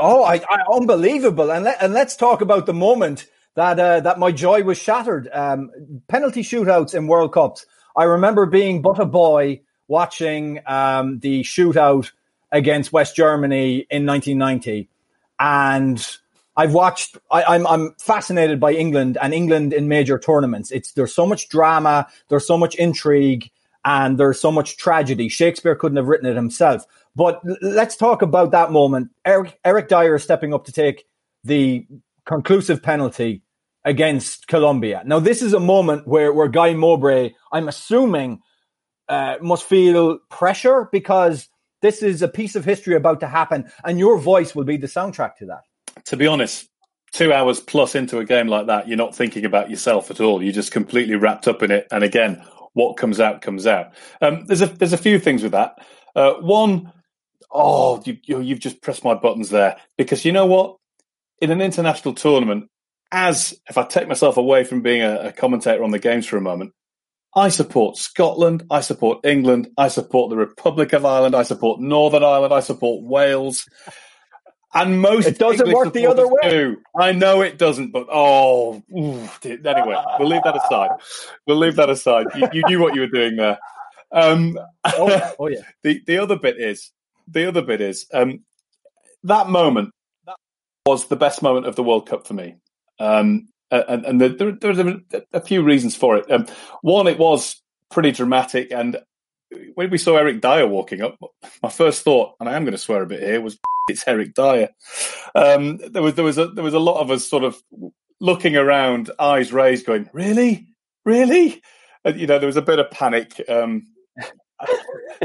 oh, I, I, unbelievable! And let, and let's talk about the moment that uh, that my joy was shattered. Um, penalty shootouts in World Cups. I remember being but a boy watching um, the shootout against West Germany in 1990, and I've watched. I, am I'm, I'm fascinated by England and England in major tournaments. It's there's so much drama, there's so much intrigue, and there's so much tragedy. Shakespeare couldn't have written it himself. But let's talk about that moment. Eric Eric Dier stepping up to take the conclusive penalty against Colombia. Now, this is a moment where where Guy Mowbray, I'm assuming, uh, must feel pressure because this is a piece of history about to happen, and your voice will be the soundtrack to that to be honest, two hours plus into a game like that, you're not thinking about yourself at all. You're just completely wrapped up in it. And again, what comes out comes out. Um, there's a there's a few things with that. Uh, one, oh, you, you've just pressed my buttons there because you know what? In an international tournament, as if I take myself away from being a, a commentator on the games for a moment, I support Scotland, I support England, I support the Republic of Ireland, I support Northern Ireland, I support Wales. And most it doesn't English work the other way. Do. I know it doesn't, but oh, anyway, we'll leave that aside. We'll leave that aside. You, you knew what you were doing there. Um, oh, oh, yeah. the the other bit is the other bit is um, that moment was the best moment of the World Cup for me. Um, and, and the, there, there, there, were a few reasons for it. Um, one, it was pretty dramatic, and when we saw Eric Dier walking up, my first thought, and I am going to swear a bit here, was it's Eric Dier. Um, there was there was a there was a lot of us sort of looking around, eyes raised, going, "Really, really?" And, you know, there was a bit of panic. Um,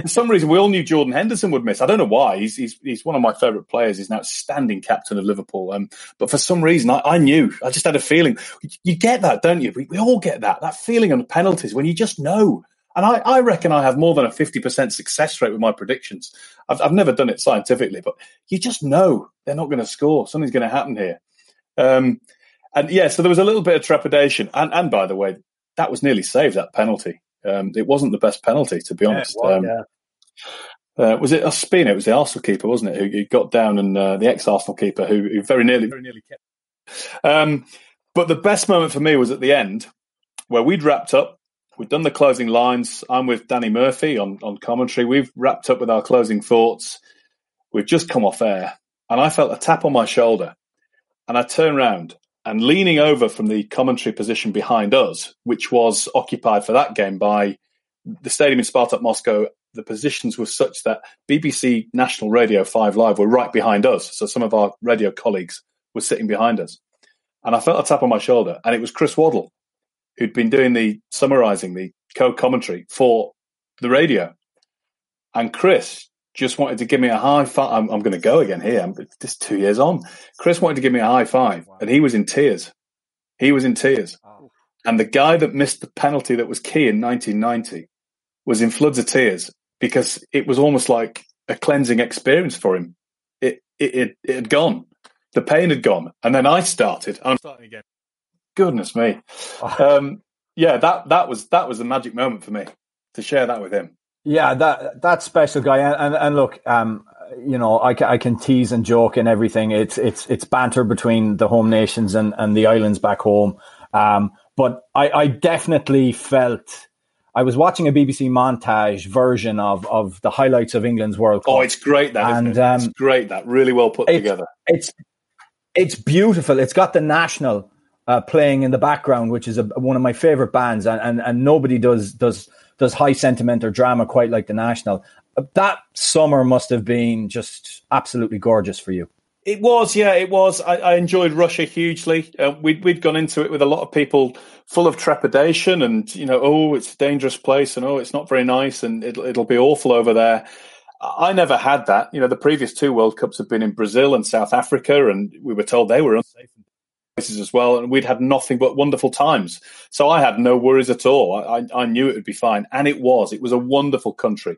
for some reason, we all knew Jordan Henderson would miss. I don't know why. He's he's, he's one of my favourite players. He's an outstanding captain of Liverpool. Um, but for some reason, I, I, knew. I just had a feeling. You get that, don't you? We, we all get that. That feeling on the penalties when you just know and I, I, reckon I have more than a 50% success rate with my predictions. I've, I've never done it scientifically, but you just know they're not going to score. Something's going to happen here. Um, and yeah, so there was a little bit of trepidation. And, and by the way, that was nearly saved, that penalty. Um, it wasn't the best penalty, to be honest. Yeah, was, um, yeah. Uh, was it Ospina? It was the Arsenal keeper, wasn't it? Who, who got down and uh, the ex-Arsenal keeper who, who, very nearly, very nearly kept. Um, but the best moment for me was at the end, where we'd wrapped up We'd done the closing lines. I'm with Danny Murphy on, on commentary. We've wrapped up with our closing thoughts. We've just come off air, and I felt a tap on my shoulder. And I turned around and leaning over from the commentary position behind us, which was occupied for that game by the stadium in Spartak Moscow, the positions were such that BBC National Radio 5 Live were right behind us. So some of our radio colleagues were sitting behind us. And I felt a tap on my shoulder, and it was Chris Waddle, who'd been doing the summarizing, the co commentary for the radio. And Chris just wanted to give me a high five. I'm, I'm going to go again here. I'm just two years on. Chris wanted to give me a high five, and he was in tears. He was in tears. And the guy that missed the penalty that was key in 1990 was in floods of tears because it was almost like a cleansing experience for him. It, it, it, it had gone. The pain had gone. And then I started. I'm starting again goodness me. Um, yeah, that that was that was the magic moment for me to share that with him. Yeah, that that special guy, and and, and look, um, you know, I, I can tease and joke and everything. It's it's it's banter between the home nations and and the islands back home. Um, but I, I definitely felt. I was watching a BBC montage version of, of the highlights of England's World Cup. Oh, it's great that, and, it? um, it's great that, really well put it's, together. It's it's beautiful. It's got the national uh, playing in the background, which is a, one of my favorite bands, and, and and nobody does does does high sentiment or drama quite like the National. Uh, that summer must have been just absolutely gorgeous for you. It was, yeah, it was. I, I enjoyed Russia hugely. Uh, we'd we'd gone into it with a lot of people full of trepidation, and you know, oh, it's a dangerous place, and oh, it's not very nice, and it'll it'll be awful over there. I never had that. You know, the previous two World Cups have been in Brazil and South Africa, and we were told they were unsafe places as well, and we'd had nothing but wonderful times. So I had no worries at all. I, I, knew it would be fine, and it was. It was a wonderful country.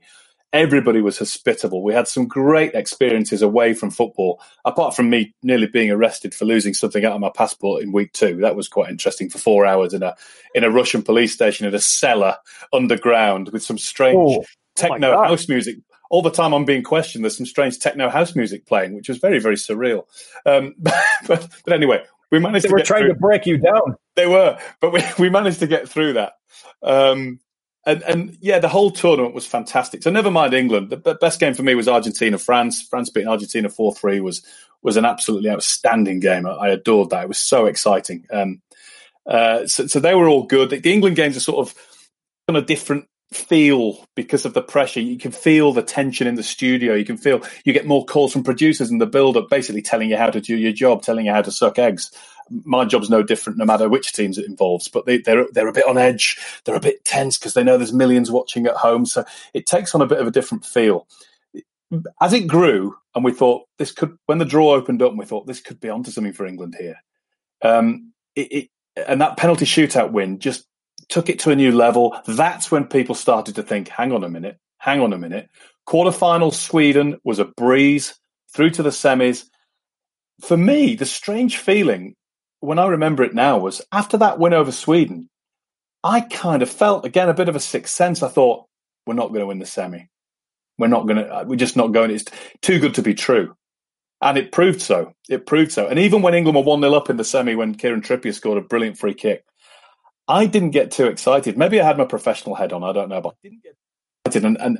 Everybody was hospitable. We had some great experiences away from football, apart from me nearly being arrested for losing something out of my passport in week two. That was quite interesting for four hours in a in a Russian police station in a cellar underground with some strange oh, techno oh house music all the time I'm being questioned, there's some strange techno house music playing, which was very, very surreal. Um, but, but, anyway, we managed. They to were trying through. to break you down. They were, but we, we managed to get through that. Um, and, and yeah, the whole tournament was fantastic. So never mind England. The best game for me was Argentina France. France beating Argentina four three was was an absolutely outstanding game. I, adored that. It was so exciting. Um, uh, so, so, they were all good. The, the, England games are sort of on a different feel because of the pressure. You can feel the tension in the studio. You can feel you get more calls from producers in the build up, basically telling you how to do your job, telling you how to suck eggs my job's no different no matter which teams it involves. But they, they're they're a bit on edge. They're a bit tense because they know there's millions watching at home. So it takes on a bit of a different feel. As it grew, and we thought this could, when the draw opened up, and we thought this could be onto something for England here. Um, it, it, and that penalty shootout win just took it to a new level. That's when people started to think, hang on a minute, hang on a minute. Quarterfinal Sweden was a breeze through to the semis. For me, the strange feeling when I remember it now was after that win over Sweden, I kind of felt again a bit of a sixth sense. I thought we're not going to win the semi. We're not going to. Uh, we're just not going. It's too good to be true, and it proved so. It proved so. And even when England were one 0 up in the semi, when Kieran Trippier scored a brilliant free kick, I didn't get too excited. Maybe I had my professional head on. I don't know, but I didn't get excited. And, and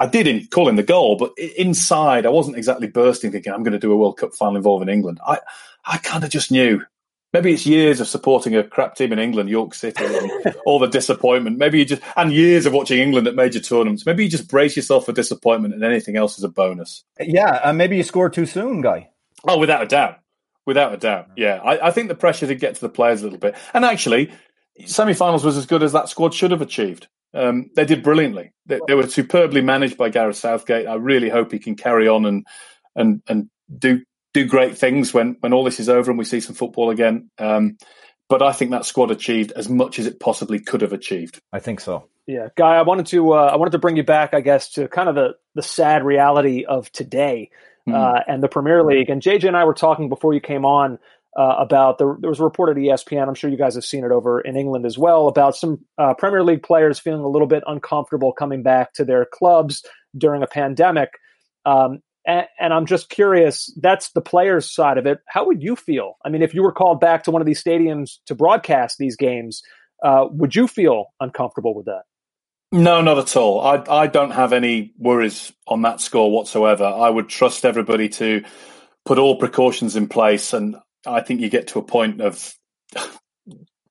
I did call in calling the goal, but inside I wasn't exactly bursting, thinking I'm going to do a World Cup final involving England. I I kind of just knew maybe it's years of supporting a crap team in England, York City, and all the disappointment. Maybe you just and years of watching England at major tournaments. Maybe you just brace yourself for disappointment, and anything else is a bonus. Yeah, and maybe you score too soon, guy. Oh, without a doubt, without a doubt. Yeah, I, I think the pressure did get to the players a little bit, and actually, semi-finals was as good as that squad should have achieved. Um, they did brilliantly. They, they, were superbly managed by Gareth Southgate. I really hope he can carry on and and and do do great things when when all this is over and we see some football again. Um, but I think that squad achieved as much as it possibly could have achieved. I think so. Yeah, guy, I wanted to uh, I wanted to bring you back, I guess, to kind of the the sad reality of today mm. uh, and the Premier League. And JJ and I were talking before you came on uh, about the, there was a report at ESPN. I'm sure you guys have seen it over in England as well about some uh, Premier League players feeling a little bit uncomfortable coming back to their clubs during a pandemic. Um, and, and, I'm just curious, that's the players' side of it. How would you feel? I mean, if you were called back to one of these stadiums to broadcast these games, uh, would you feel uncomfortable with that? No, not at all. I, I don't have any worries on that score whatsoever. I would trust everybody to put all precautions in place. And I think you get to a point of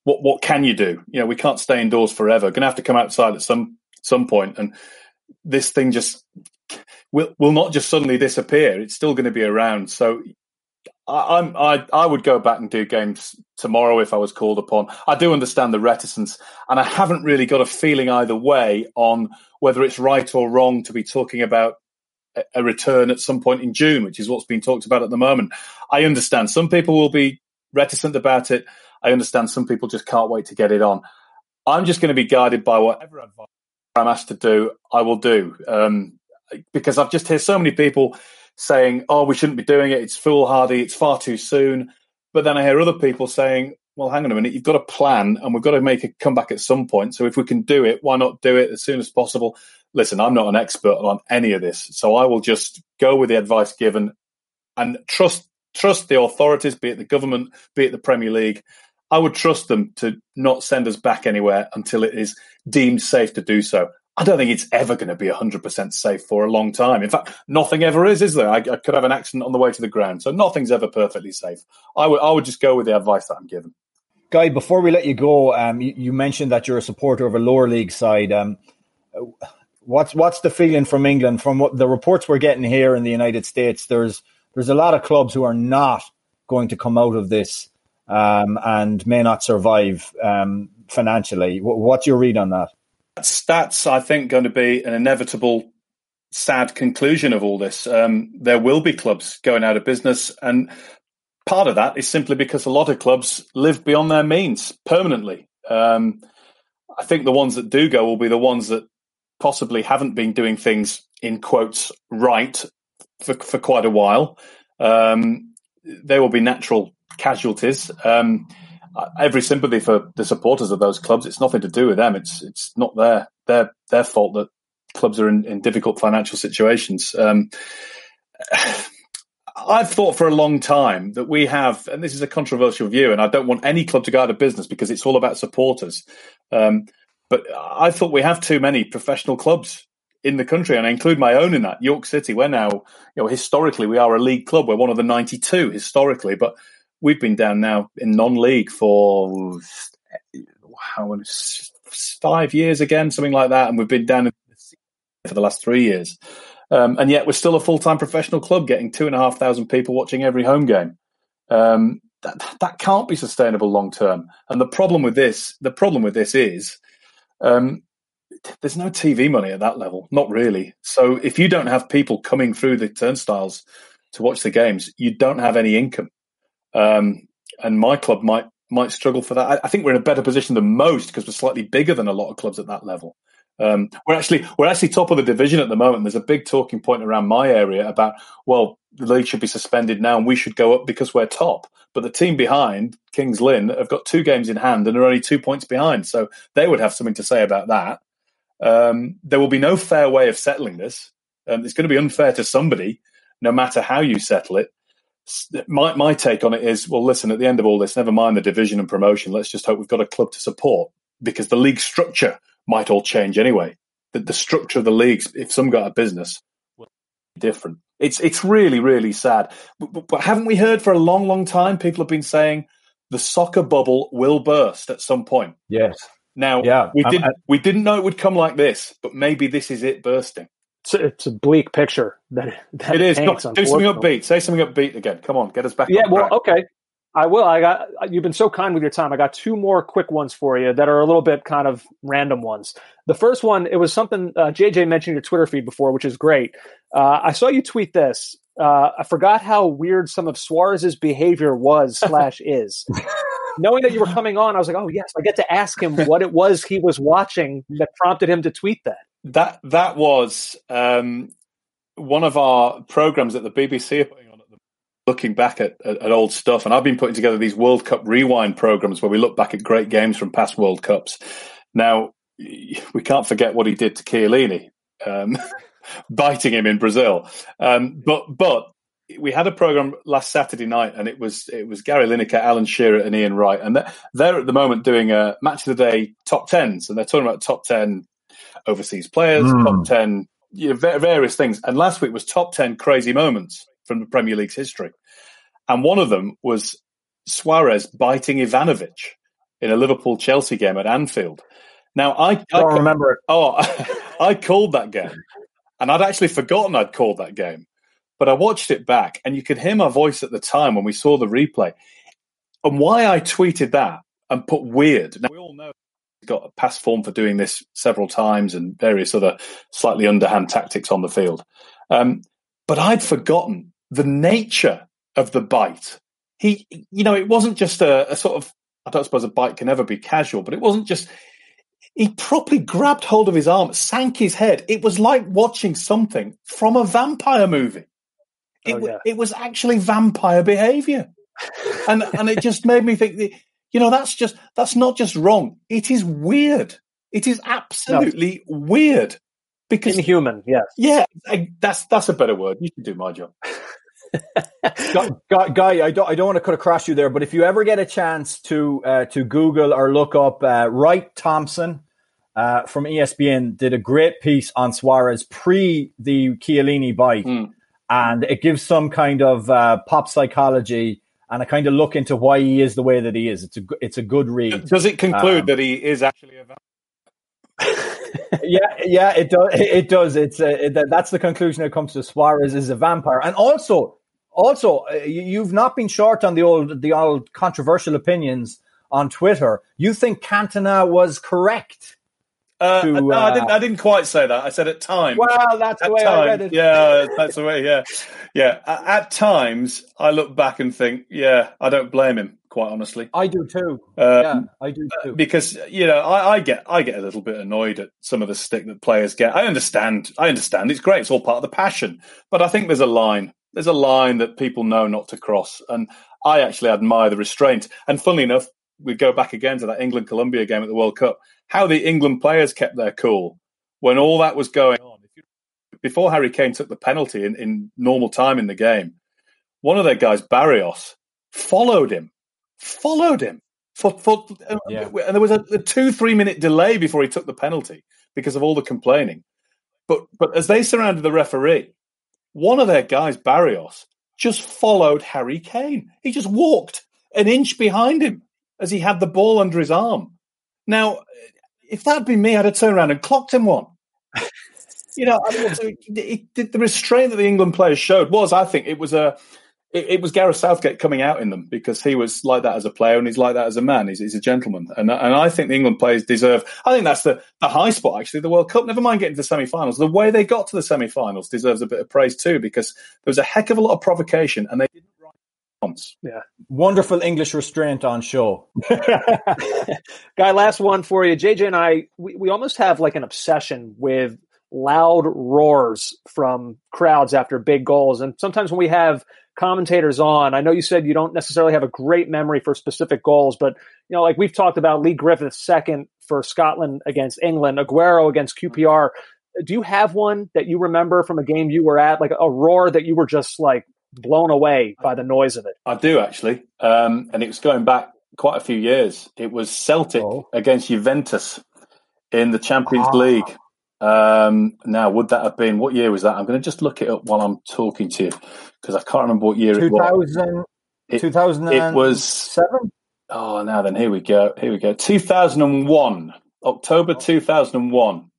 what what can you do? You know, we can't stay indoors forever. Going to have to come outside at some some point, and this thing just will will not just suddenly disappear. It's still going to be around. So I, am I I would go back and do games tomorrow if I was called upon. I do understand the reticence, and I haven't really got a feeling either way on whether it's right or wrong to be talking about a return at some point in June, which is what's being talked about at the moment. I understand some people will be reticent about it. I understand some people just can't wait to get it on. I'm just going to be guided by whatever advice I'm asked to do. I will do. Um, because I've just heard so many people saying, "Oh, we shouldn't be doing it. It's foolhardy. It's far too soon." But then I hear other people saying, "Well, hang on a minute. You've got a plan, and we've got to make a comeback at some point. So if we can do it, why not do it as soon as possible?" Listen, I'm not an expert on any of this, so I will just go with the advice given and trust trust the authorities, be it the government, be it the Premier League. I would trust them to not send us back anywhere until it is deemed safe to do so. I don't think it's ever going to be 100% safe for a long time. In fact, nothing ever is, is there? I, I, could have an accident on the way to the ground. So nothing's ever perfectly safe. I would, I would just go with the advice that I'm given. Guy, before we let you go, um, you, you, mentioned that you're a supporter of a lower league side. Um, what's what's the feeling from England? From what the reports we're getting here in the United States, there's there's a lot of clubs who are not going to come out of this um, and may not survive um, financially. What's your read on that? That's, I think, going to be an inevitable sad conclusion of all this. Um, there will be clubs going out of business, and part of that is simply because a lot of clubs live beyond their means permanently. Um, I think the ones that do go will be the ones that possibly haven't been doing things in quotes right for, for quite a while. Um, there will be natural casualties. Um, every sympathy for the supporters of those clubs. It's nothing to do with them. It's it's not their their their fault that clubs are in, in difficult financial situations. Um, I've thought for a long time that we have, and this is a controversial view, and I don't want any club to go out of business because it's all about supporters. Um, But I thought we have too many professional clubs in the country, and I include my own in that. York City, we're now, you know, historically we are a league club. We're one of the 92 historically, but we've been down now in non-league for how five years again, something like that, and we've been down for the last three years. Um, and yet we're still a full-time professional club, getting two and a half thousand people watching every home game. Um, that, that can't be sustainable long term. And the problem with this, the problem with this is, um, there's no TV money at that level, not really. So if you don't have people coming through the turnstiles to watch the games, you don't have any income. Um, and my club might might struggle for that. I, I think we're in a better position than most because we're slightly bigger than a lot of clubs at that level. Um, we're actually we're actually top of the division at the moment. There's a big talking point around my area about well, the league should be suspended now and we should go up because we're top. But the team behind Kings Lynn have got two games in hand and are only two points behind, so they would have something to say about that. Um, there will be no fair way of settling this. Um, it's going to be unfair to somebody, no matter how you settle it. My my take on it is well, listen. At the end of all this, never mind the division and promotion. Let's just hope we've got a club to support because the league structure might all change anyway. The, the structure of the leagues, if some got a business, will be different. It's it's really really sad. But, but haven't we heard for a long long time? People have been saying the soccer bubble will burst at some point. Yes. Now, yeah, we didn't we didn't know it would come like this, but maybe this is it bursting. It's a, it's a bleak picture that, that it is. Do something upbeat. Say something upbeat again. Come on, get us back. Yeah, well, okay. I will. I got. You've been so kind with your time. I got two more quick ones for you that are a little bit kind of random ones. The first one, it was something uh, JJ mentioned your Twitter feed before, which is great. Uh, I saw you tweet this. Uh, I forgot how weird some of Suarez's behavior was slash is. Knowing that you were coming on, I was like, oh yes, I get to ask him what it was he was watching that prompted him to tweet that. That that was um, one of our programs at the BBC looking back at, at, at, old stuff, and I've been putting together these World Cup rewind programs where we look back at great games from past World Cups. Now, we can't forget what he did to Chiellini, um, biting him in Brazil. Um, but but we had a program last Saturday night, and it was it was Gary Lineker, Alan Shearer, and Ian Wright, and they're, they're at the moment doing a match of the day top tens, and they're talking about top ten overseas players, mm. top ten you know, various things. And last week was top ten crazy moments from the Premier League's history. And one of them was Suarez biting Ivanovic in a Liverpool Chelsea game at Anfield. Now, I, I don't remember it. Oh, I called that game, and I'd actually forgotten I'd called that game. But I watched it back, and you could hear my voice at the time when we saw the replay. And why I tweeted that and put weird. Now, we all know he's got a past form for doing this several times and various other slightly underhand tactics on the field. Um, but I'd forgotten the nature of the bite. He, you know, it wasn't just a, a sort of, I don't suppose a bite can ever be casual, but it wasn't just, he properly grabbed hold of his arm, sank his head. It was like watching something from a vampire movie. It, oh, yeah. it was actually vampire behavior. and, and it just made me think, that, you know, that's just, that's not just wrong. It is weird. It is absolutely no. weird because inhuman. Yes. Yeah. That's, that's a better word. You can do my job. Guy, Guy, I don't, I don't want to cut across you there, but if you ever get a chance to uh, to Google or look up uh, Wright Thompson uh, from ESPN did a great piece on Suarez pre the Chiellini bite, mm. and it gives some kind of uh, pop psychology and a kind of look into why he is the way that he is. It's a it's a good read. Does it conclude um, that he is actually a yeah, yeah, it does. It does. It's uh, it, that's the conclusion that comes to Suarez is a vampire, and also, also, uh, you've not been short on the old the old controversial opinions on Twitter. You think Cantona was correct? Uh, to, no, I didn't. I didn't quite say that. I said at times. Well, that's at the way time, I read it. Yeah, that's the way. Yeah, yeah. At times, I look back and think, yeah, I don't blame him quite honestly. I do too. Um, yeah, I do too. Because you know, I, I, get I get a little bit annoyed at some of the stick that players get. I understand. I understand. It's great. It's all part of the passion. But I think there's a line. There's a line that people know not to cross, and I actually admire the restraint. And funnily enough, we go back again to that England Colombia game at the World Cup. How the England players kept their cool when all that was going on. Before Harry Kane took the penalty in, in normal time in the game, one of their guys, Barrios, followed him followed him For, for, yeah. And there was a, a two, three minute delay before he took the penalty because of all the complaining. But but as they surrounded the referee, one of their guys, Barrios, just followed Harry Kane. He just walked an inch behind him as he had the ball under his arm. Now, if that'd been me, I'd have turned around and clocked him one. you know, I mean, the restraint that the England players showed was, I think, it was a it, it, was Gareth Southgate coming out in them because he was like that as a player and he's like that as a man. He's, he's a gentleman, and and I think the England players deserve. I think that's the the high spot actually. The World Cup. Never mind getting to the semi-finals. The way they got to the semi-finals deserves a bit of praise too because there was a heck of a lot of provocation and they didn't once. Yeah, wonderful English restraint on show. Guy, last one for you. JJ and I, we, we almost have like an obsession with loud roars from crowds after big goals. And sometimes when we have commentators on, I know you said you don't necessarily have a great memory for specific goals, but you know, like we've talked about Leigh Griffiths second for Scotland against England, Aguero against QPR. Do you have one that you remember from a game you were at, like a roar that you were just like blown away by the noise of it? I do actually, um, and it was going back quite a few years. It was Celtic oh. against Juventus in the Champions ah. League. Um, now, would that have been what year was that? I'm going to just look it up while I'm talking to you because I can't remember what year 2000, it was. It, 2007? It was. Oh, now then, here we go. Here we go. 2001, October 2001.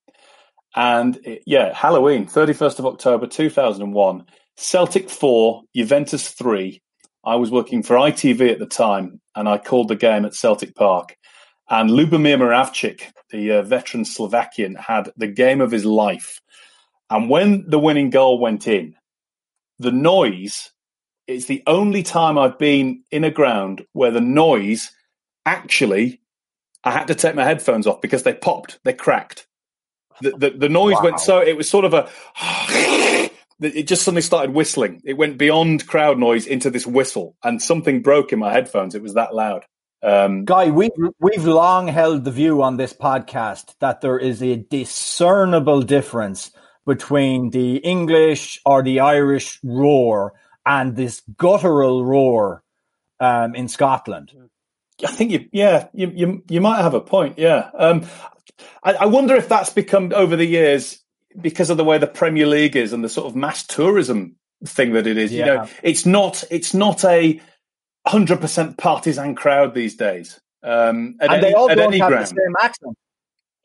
And it, yeah, Halloween, 31st of October 2001. Celtic 4, Juventus 3. I was working for ITV at the time and I called the game at Celtic Park. And Lubomir Moravcik, the uh, veteran Slovakian, had the game of his life. And when the winning goal went in, the noise, it's the only time I've been in a ground where the noise actually, I had to take my headphones off because they popped, they cracked. The, the, the noise wow. went so, it was sort of a, it just suddenly started whistling. It went beyond crowd noise into this whistle, and something broke in my headphones. It was that loud. Um, Guy, we've we've long held the view on this podcast that there is a discernible difference between the English or the Irish roar and this guttural roar um, in Scotland. I think you, yeah, you, you, you might have a point. Yeah, um, I, I, wonder if that's become over the years because of the way the Premier League is and the sort of mass tourism thing that it is. Yeah. You know, it's not it's not a hundred percent partisan crowd these days. Um, and any, they all don't have ground. the same accent.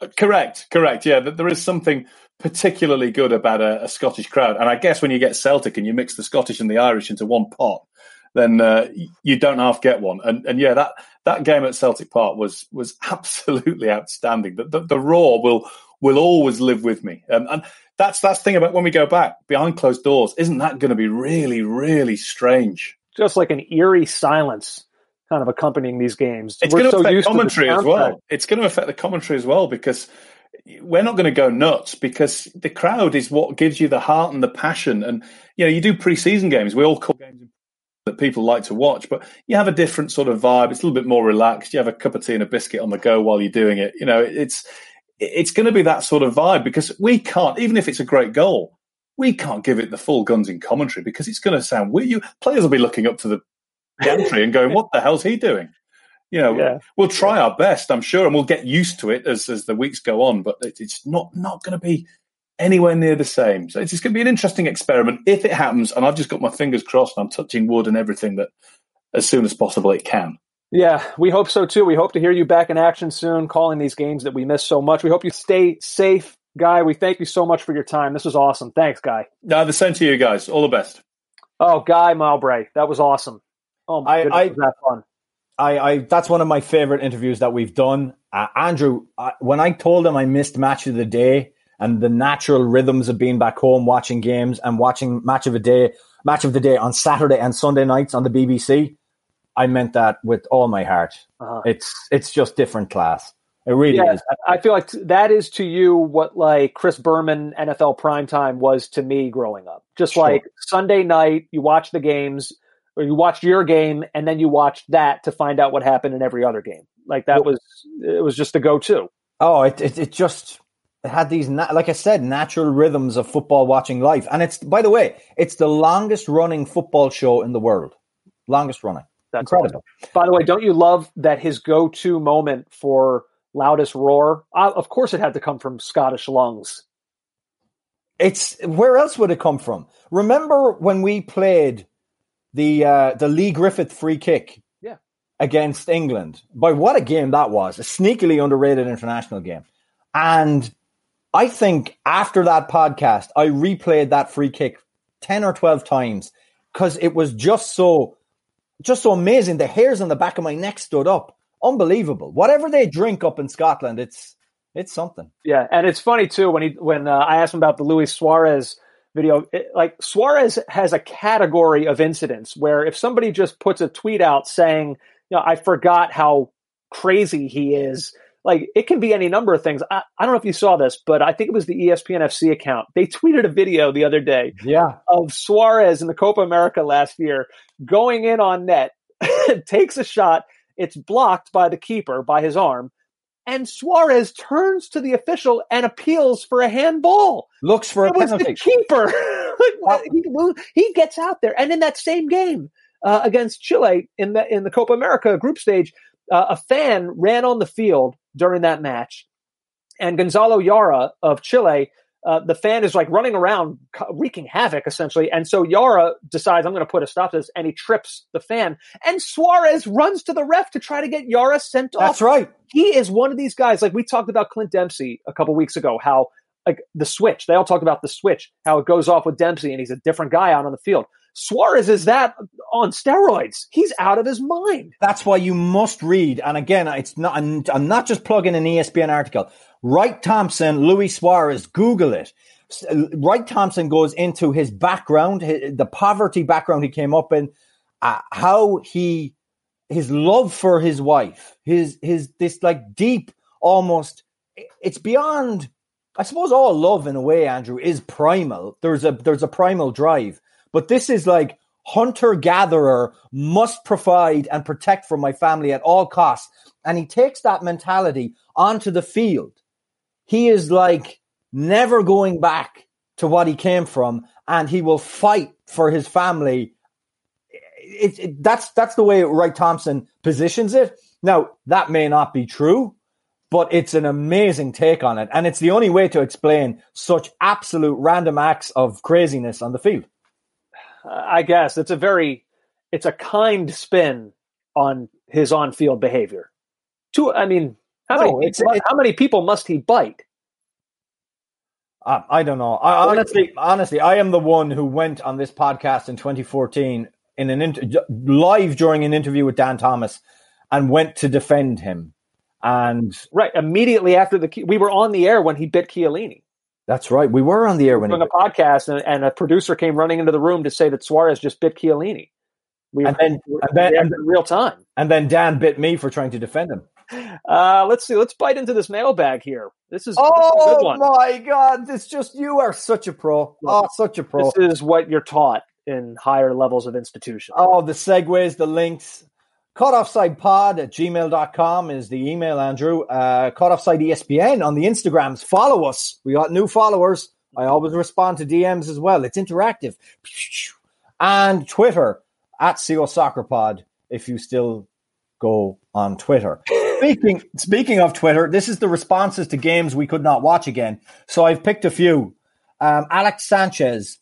Uh, correct, correct. Yeah, there is something particularly good about a, a, Scottish crowd, and I guess when you get Celtic and you mix the Scottish and the Irish into one pot, then uh, you don't half get one. And, and yeah, that that game at Celtic Park was was absolutely outstanding. The, the, the roar will will always live with me, um, and that's that's the thing about when we go back behind closed doors. Isn't that going to be really really strange? Just like an eerie silence kind of accompanying these games. It's we're going to so affect commentary as well. It's going to affect the commentary as well because we're not going to go nuts because the crowd is what gives you the heart and the passion. And you know, you do preseason games. We all call games that people like to watch, but you have a different sort of vibe. It's a little bit more relaxed. You have a cup of tea and a biscuit on the go while you're doing it. You know, it's it's going to be that sort of vibe because we can't, even if it's a great goal, we can't give it the full guns in commentary because it's going to sound weird. You players will be looking up to the entry and going, "What the hell's he doing?" You know, yeah. we'll try our best, I'm sure, and we'll get used to it as as the weeks go on. But it's not not going to be anywhere near the same. So it's just going to be an interesting experiment if it happens. And I've just got my fingers crossed. I'm touching wood and everything that as soon as possible it can. Yeah, we hope so too. We hope to hear you back in action soon, calling these games that we miss so much. We hope you stay safe Guy, we thank you so much for your time. This was awesome. Thanks, Guy. No, the same to you guys. All the best. Oh, Guy Mowbray, that was awesome. Oh my I, goodness, I, was that fun. I, I, that's one of my favorite interviews that we've done. Uh, Andrew, I, when I told him I missed match of the day and the natural rhythms of being back home watching games and watching match of the day, match of the day on Saturday and Sunday nights on the BBC, I meant that with all my heart. Uh-huh. It's it's just different class. It really yeah, is. I feel like that is to you what like Chris Berman NFL primetime was to me growing up. Just sure. like Sunday night, you watch the games, or you watched your game, and then you watched that to find out what happened in every other game. Like that was it was just a go to. Oh, it, it, it just it had these like I said natural rhythms of football watching life, and it's by the way, it's the longest running football show in the world, longest running. That's Incredible. awesome. By the way, don't you love that his go-to moment for loudest roar? Uh, of course, it had to come from Scottish lungs. It's where else would it come from? Remember when we played the uh, the Leigh Griffith free kick? Yeah. Against England. By what a game that was. A sneakily underrated international game. And I think after that podcast, I replayed that free kick 10 or 12 times because it was just so just so amazing. The hairs on the back of my neck stood up. Unbelievable. Whatever they drink up in Scotland, it's it's something. Yeah, and it's funny too when he when uh, I asked him about the Luis Suarez video. It, like Suarez has a category of incidents where if somebody just puts a tweet out saying, you know, I forgot how crazy he is. Like it can be any number of things. I, I don't know if you saw this, but I think it was the ESPN FC account. They tweeted a video the other day Yeah. of Suarez in the Copa America last year going in on net, takes a shot. It's blocked by the keeper by his arm. And Suarez turns to the official and appeals for a handball. Looks for a It was penalty. the keeper. He, he gets out there, and in that same game uh, against Chile in the in the Copa America group stage, uh, a fan ran on the field during that match, and Gonzalo Jara of Chile. Uh, the fan is like running around, wreaking havoc essentially, and so Jara decides I'm going to put a stop to this, and he trips the fan, and Suarez runs to the ref to try to get Jara sent off That's right. he is one of these guys. Like we talked about Clint Dempsey a couple weeks ago, how like the switch. They all talk about the switch, how it goes off with Dempsey, and he's a different guy out on the field. Suarez is that on steroids. He's out of his mind. That's why you must read. And again, it's not. I'm, I'm not just plugging an ESPN article. Wright Thompson, Luis Suarez. Google it. Wright Thompson goes into his background, hi- the poverty background he came up in, uh, how he, his love for his wife, his his this like deep, almost. It's beyond. I suppose all love in a way, Andrew, is primal. There's a there's a primal drive, but this is like hunter gatherer must provide and protect for my family at all costs, and he takes that mentality onto the field. He is like never going back to what he came from, and he will fight for his family. It, it, that's that's the way Wright Thompson positions it. Now that may not be true, but it's an amazing take on it, and it's the only way to explain such absolute random acts of craziness on the field. I guess it's a very, it's a kind spin on his on-field behavior. To, I mean, how No, many it's- people- it's- how many people must he bite? Uh, I don't know. I, honestly, honestly, I am the one who went on this podcast in 2014 in an inter- live during an interview with Dan Thomas, and went to defend him. And Right, immediately after the we were on the air when he bit Chiellini. that's right, we were on the air when he doing a podcast, and, and a producer came running into the room to say that Suarez just bit Chiellini. We And then- we and then- in real time. and then Dan bit me for trying to defend him. Uh, let's see. Let's bite into this mailbag here. This is, this is a good Oh my God! It's just you are such a pro. Oh, such a pro. This is what you're taught in higher levels of institution. Oh, the segues, the links. Caughtoffsidepod at gmail.com is the email, Andrew. Uh, CaughtOffside ESPN on the Instagrams. Follow us. We got new followers. I always respond to DMs as well. It's interactive. And Twitter at CO Soccer Pod if you still go on Twitter. Speaking speaking of Twitter, this is the responses to games we could not watch again. So I've picked a few. Um, Alex Sanchez,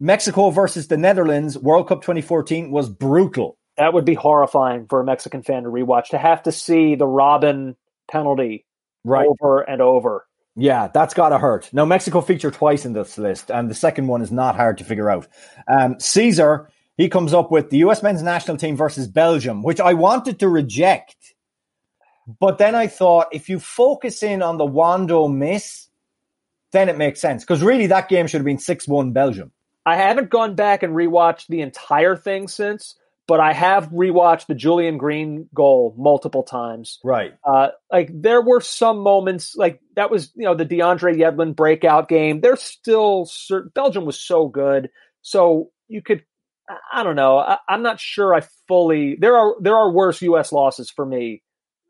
Mexico versus the Netherlands, World Cup 2014 was brutal. That would be horrifying for a Mexican fan to rewatch to have to see the Robben penalty Right. over and over. Yeah, that's got to hurt. Now, Mexico featured twice in this list, and the second one is not hard to figure out. Um, Caesar, he comes up with the US men's national team versus Belgium, which I wanted to reject. But then I thought if you focus in on the Wondo miss, then it makes sense. Because really, that game should have been 6 1 Belgium. I haven't gone back and rewatched the entire thing since, but I have rewatched the Julian Green goal multiple times. Right. Uh, like there were some moments like that was you know the DeAndre Yedlin breakout game. There's still Belgium was so good, so you could I- I don't know. I, I'm not sure. I fully there are there are worse U.S. losses for me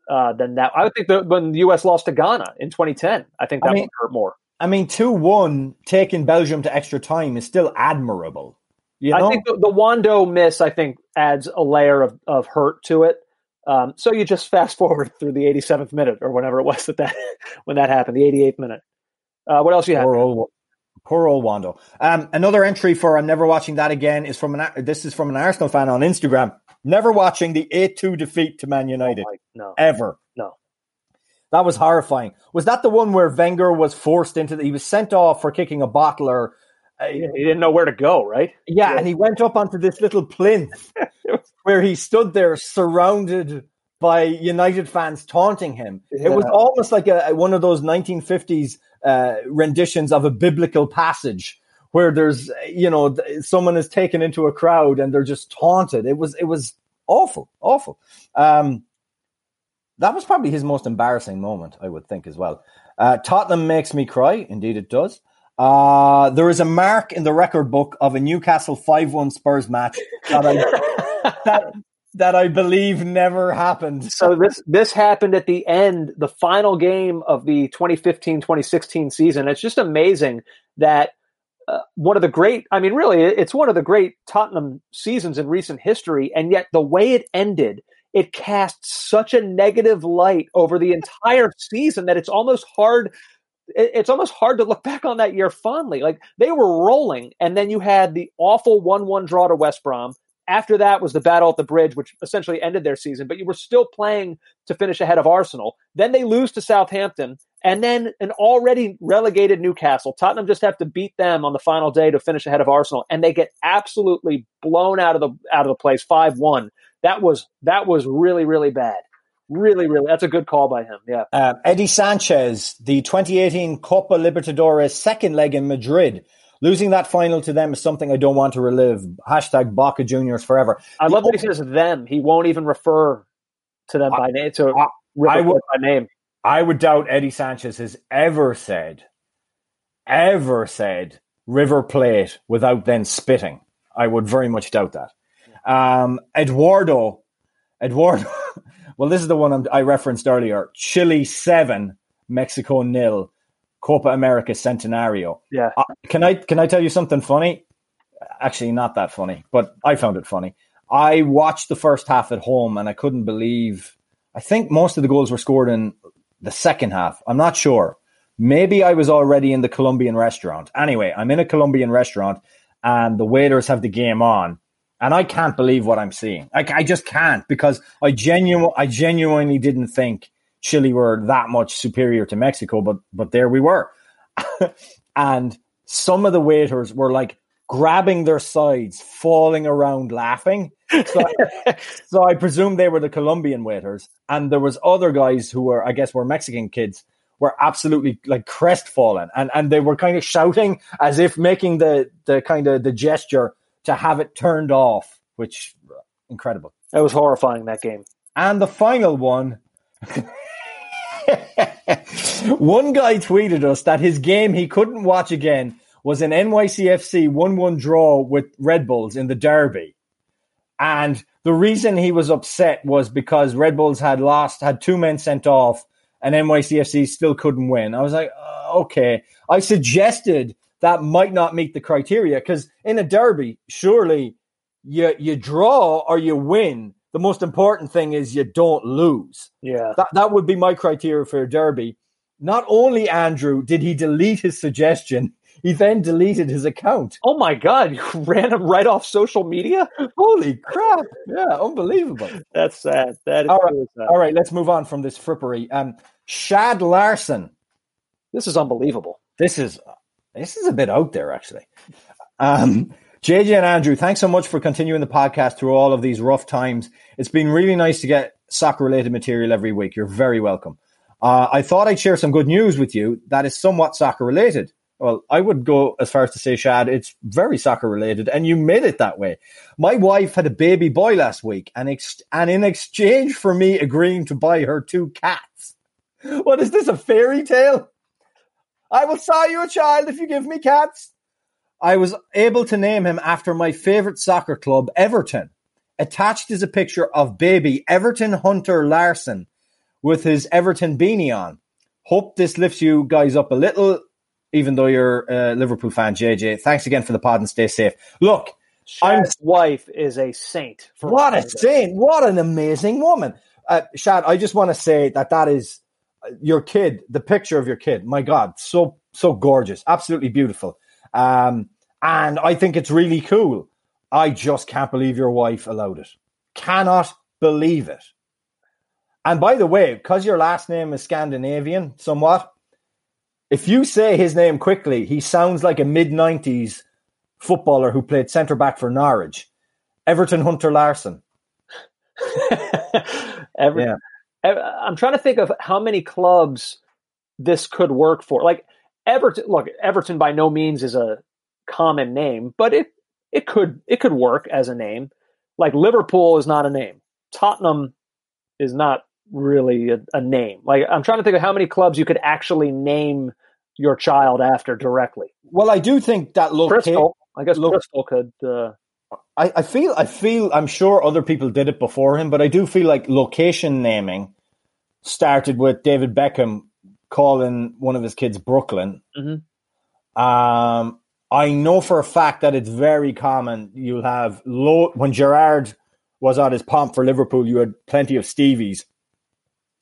uh, than that. I would think that when the U.S. lost to Ghana in 2010, I think I that mean- would hurt more. I mean, 2 1 taking Belgium to extra time is still admirable. You know? I think the, the Wondo miss, I think, adds a layer of, of hurt to it. Um, so you just fast forward through the 87th minute or whenever it was that, that when that happened, the 88th minute. Uh, what else you have? Poor old, poor old Wondo. Um, another entry for I'm never watching that again is from an this is from an Arsenal fan on Instagram. Never watching the 8-2 defeat to Man United Oh my- no, ever. no. That was horrifying. Was that the one where Wenger was forced into the, he was sent off for kicking a bottle or uh, He didn't know where to go, right? yeah, and he went up onto this little plinth where he stood there surrounded by United fans taunting him. It was almost like a, one of those 1950s uh, renditions of a biblical passage where there's, you know, someone is taken into a crowd and they're just taunted. It was, it was awful, awful. Um, that was probably his most embarrassing moment, I would think as well. Uh, Tottenham makes me cry. Indeed, it does. Uh, there is a mark in the record book of a Newcastle 5 1 Spurs match that I, that, that I believe never happened. so this this happened at the end, the final game of the 2015-2016 season. It's just amazing that uh, one of the great, I mean, really, it's one of the great Tottenham seasons in recent history, and yet the way it ended, it casts such a negative light over the entire season that it's almost hard. It's almost hard to look back on that year fondly. Like they were rolling, and then you had the awful one-one draw to West Brom. After that was the battle at the bridge, which essentially ended their season. But you were still playing to finish ahead of Arsenal. Then they lose to Southampton, and then an already relegated Newcastle. Tottenham just have to beat them on the final day to finish ahead of Arsenal, and they get absolutely blown out of the out of the place five one. That was that was really really bad. Really, really, that's a good call by him. Yeah, Uh, Eddie Sanchez, the 2018 Copa Libertadores second leg in Madrid. Losing that final to them is something I don't want to relive. Hashtag Boca Juniors forever. I love that he says them. He won't even refer to them by name. To I- I would- by name. I would doubt Eddie Sanchez has ever said, ever said River Plate without then spitting. I would very much doubt that. Um, Eduardo, Eduardo. well, this is the one I'm, I referenced earlier. Chile seven, Mexico nil. Copa America Centenario. Yeah. Uh, can I can I tell you something funny? Actually, not that funny, but I found it funny. I watched the first half at home and I couldn't believe. I think most of the goals were scored in the second half. I'm not sure. Maybe I was already in the Colombian restaurant. Anyway, I'm in a Colombian restaurant and the waiters have the game on. And I can't believe what I'm seeing. I, I just can't because I genu- I genuinely didn't think Chile were that much superior to Mexico, but but there we were. and some of the waiters were like grabbing their sides, falling around laughing. So, I, so I presume they were the Colombian waiters, and there was other guys who were, I guess, were Mexican kids, were absolutely like crestfallen, and and they were kind of shouting as if making the the kind of the gesture to have it turned off, which uh, incredible. It was horrifying. That game. And the final one. one guy tweeted us that his game he couldn't watch again was an NYCFC 1 1 draw with Red Bulls in the Derby. And the reason he was upset was because Red Bulls had lost, had two men sent off, and NYCFC still couldn't win. I was like, uh, okay. I suggested that might not meet the criteria because in a derby, surely you you draw or you win. The most important thing is you don't lose. Yeah. That that would be my criteria for a derby. Not only Andrew did he delete his suggestion, he then deleted his account. Oh my God! You ran him right off social media. Holy crap! Yeah, unbelievable. That's sad. That is All right. sad. All right, let's move on from this frippery. Um, Shad Larson. This is unbelievable. This is this is a bit out there, actually. Um, JJ and Andrew, thanks so much for continuing the podcast through all of these rough times. It's been really nice to get soccer related material every week. You're very welcome. Uh, I thought I'd share some good news with you that is somewhat soccer related. Well, I would go as far as to say, Shad, it's very soccer related, and you made it that way. My wife had a baby boy last week, and, ex- and in exchange for me agreeing to buy her two cats. What is this, a fairy tale? I will sell you a child if you give me cats. I was able to name him after my favorite soccer club, Everton. Attached is a picture of baby Everton Hunter Larson with his Everton beanie on. Hope this lifts you guys up a little, even though you're a Liverpool fan, JJ. Thanks again for the pod and stay safe. Look, Shad's wife is a saint. what a saint! What an amazing woman. Uh, Shad, I just want to say that that is uh, your kid. The picture of your kid. My God, so so gorgeous, absolutely beautiful. Um, and I think it's really cool. I just can't believe your wife allowed it. Cannot believe it. And by the way, because your last name is Scandinavian, somewhat, if you say his name quickly, he sounds like a mid 90s footballer who played centre back for Norwich. Everton Hunter Larson. Every, yeah. I'm trying to think of how many clubs this could work for. Like Everton, look, Everton by no means is a common name, but it it could it could work as a name. Like Liverpool is not a name. Tottenham is not really a, a name. Like I'm trying to think of how many clubs you could actually name your child after directly. Well, I do think that look Crystal. I guess look, Crystal could. Uh, I, I feel I feel I'm sure other people did it before him, but I do feel like location naming started with David Beckham calling one of his kids Brooklyn. Mm-hmm. Um, I know for a fact that it's very common. You'll have low when Gerrard was on his pomp for Liverpool. You had plenty of Stevies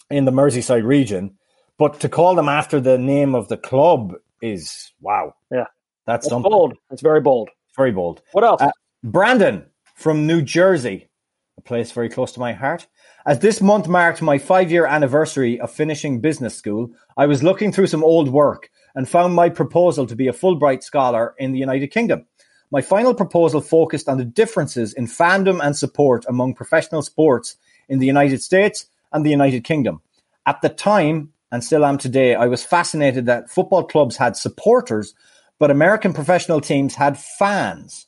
in the Merseyside region, but to call them after the name of the club is wow. Yeah, that's, that's bold. It's very bold. Very bold. What else? Uh, Brandon from New Jersey, a place very close to my heart. As this month marked my five year anniversary of finishing business school, I was looking through some old work and found my proposal to be a Fulbright scholar in the United Kingdom. My final proposal focused on the differences in fandom and support among professional sports in the United States and the United Kingdom. At the time, and still am today, I was fascinated that football clubs had supporters, but American professional teams had fans.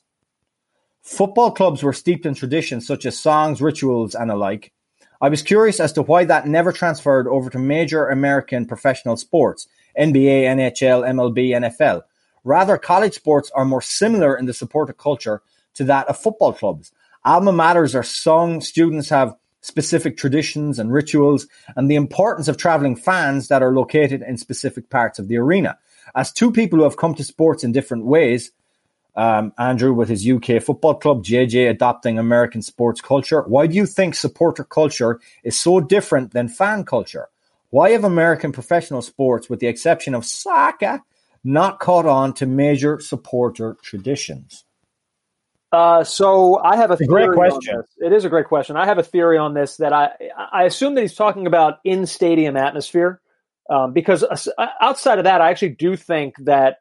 Football clubs were steeped in traditions such as songs, rituals, and alike. I was curious as to why that never transferred over to major American professional sports NBA, NHL, MLB, NFL. Rather, college sports are more similar in the supporter culture to that of football clubs. Alma maters are sung, students have specific traditions and rituals, and the importance of traveling fans that are located in specific parts of the arena. As two people who have come to sports in different ways, um, Andrew with his UK football club, JJ adopting American sports culture. Why do you think supporter culture is so different than fan culture? Why have American professional sports, with the exception of soccer, not caught on to major supporter traditions? Uh, so I have a, great question. It is a great question. I have a theory on this that I I assume that he's talking about in stadium atmosphere, um, because uh, outside of that, I actually do think that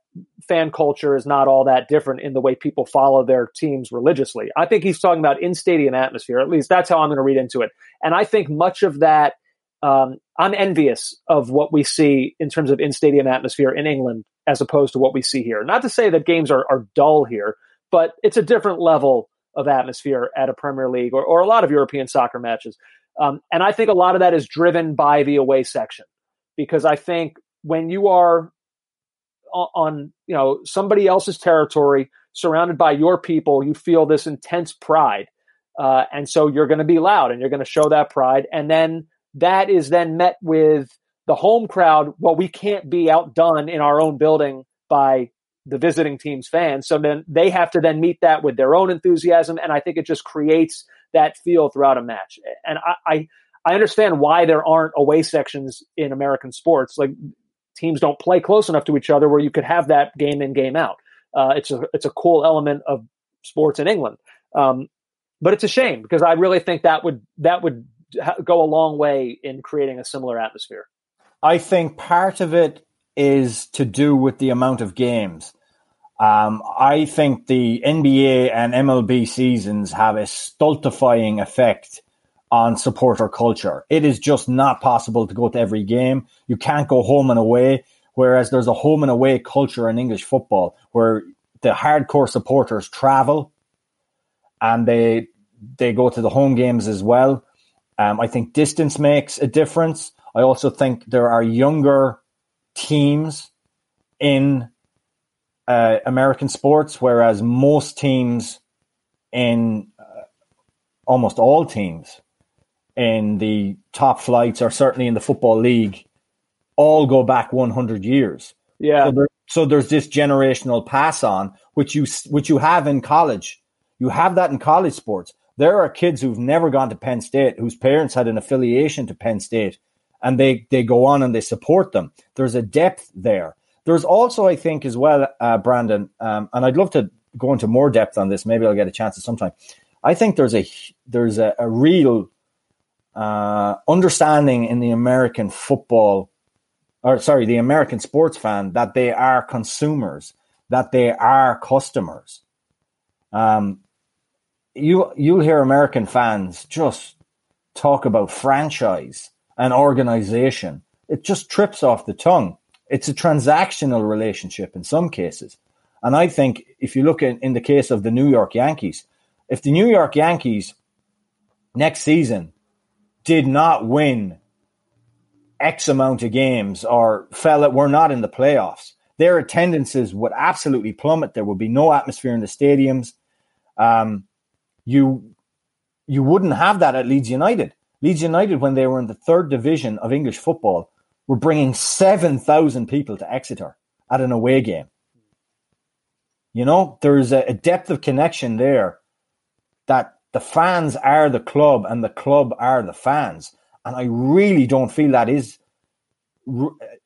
fan culture is not all that different in the way people follow their teams religiously. I think he's talking about in stadium atmosphere. At least that's how I'm going to read into it. And I think much of that, um, I'm envious of what we see in terms of in stadium atmosphere in England as opposed to what we see here. Not to say that games are, are dull here, but it's a different level of atmosphere at a Premier League or, or a lot of European soccer matches. Um, and I think a lot of that is driven by the away section because I think when you are on you know somebody else's territory, surrounded by your people, you feel this intense pride, uh, and so you're going to be loud and you're going to show that pride, and then that is then met with the home crowd. Well, we can't be outdone in our own building by the visiting team's fans, so then they have to then meet that with their own enthusiasm, and I think it just creates that feel throughout a match. And I, I I understand why there aren't away sections in American sports. Like teams don't play close enough to each other where you could have that game in game out. Uh, it's a it's a cool element of sports in England, um, but it's a shame because I really think that would that would go a long way in creating a similar atmosphere. I think part of it is to do with the amount of games. Um, I think the NBA and MLB seasons have a stultifying effect on supporter culture. It is just not possible to go to every game. You can't go home and away. Whereas there's a home and away culture in English football where the hardcore supporters travel and they they go to the home games as well. Um, I think distance makes a difference. I also think there are younger teams in uh, American sports, whereas most teams in uh, almost all teams in the top flights or certainly in the football league all go back 100 years. Yeah. So, there, so there's this generational pass on, which you which you have in college. You have that in college sports. There are kids who've never gone to Penn State whose parents had an affiliation to Penn State and they, they go on and they support them. There's a depth there. There's also, I think, as well, uh, Brandon, um, and I'd love to go into more depth on this. Maybe I'll get a chance at some time. I think there's a there's a, a real uh, understanding in the American football, or sorry, the American sports fan that they are consumers, that they are customers. Um, you you'll hear American fans just talk about franchise and organization. It just trips off the tongue. It's a transactional relationship in some cases. And I think if you look in, in the case of the New York Yankees, if the New York Yankees next season did not win X amount of games or fell were not in the playoffs, their attendances would absolutely plummet. There would be no atmosphere in the stadiums. Um, you you wouldn't have that at Leeds United. Leeds United, when they were in the third division of English football, were bringing seven thousand people to Exeter at an away game. You know, there's a, a depth of connection there that the fans are the club and the club are the fans. And I really don't feel that is.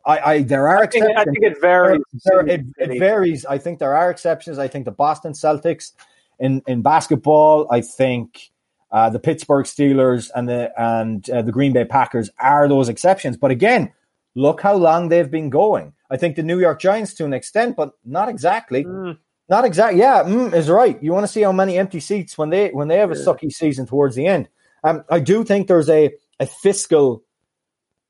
I, I there are I think, I think it varies. There, it, it, varies. I think there are exceptions. I think the Boston Celtics in in basketball. I think uh, the Pittsburgh Steelers and the and uh, the Green Bay Packers are those exceptions. But again, look how long they've been going. I think the New York Giants to an extent, but not exactly. Mm. Not exactly. Yeah, mm, is right. You want to see how many empty seats when they when they have a sucky season towards the end. Um, I do think there's a a fiscal,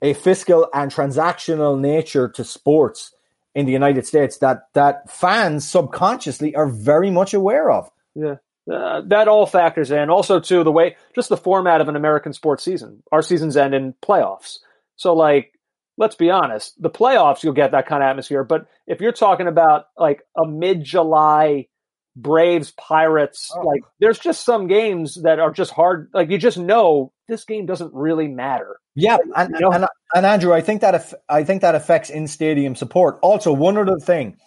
a fiscal and transactional nature to sports in the United States that that fans subconsciously are very much aware of. Yeah. Uh, that all factors in. Also, too, the way, just the format of an American sports season. Our seasons end in playoffs. So, like, let's be honest, the playoffs, you'll get that kind of atmosphere. But if you're talking about like a mid July Braves Pirates, oh. like there's just some games that are just hard. Like you just know this game doesn't really matter. Yeah, and, you know? and, and, Andrew, I think that I think that affects in stadium support. Also, one other thing,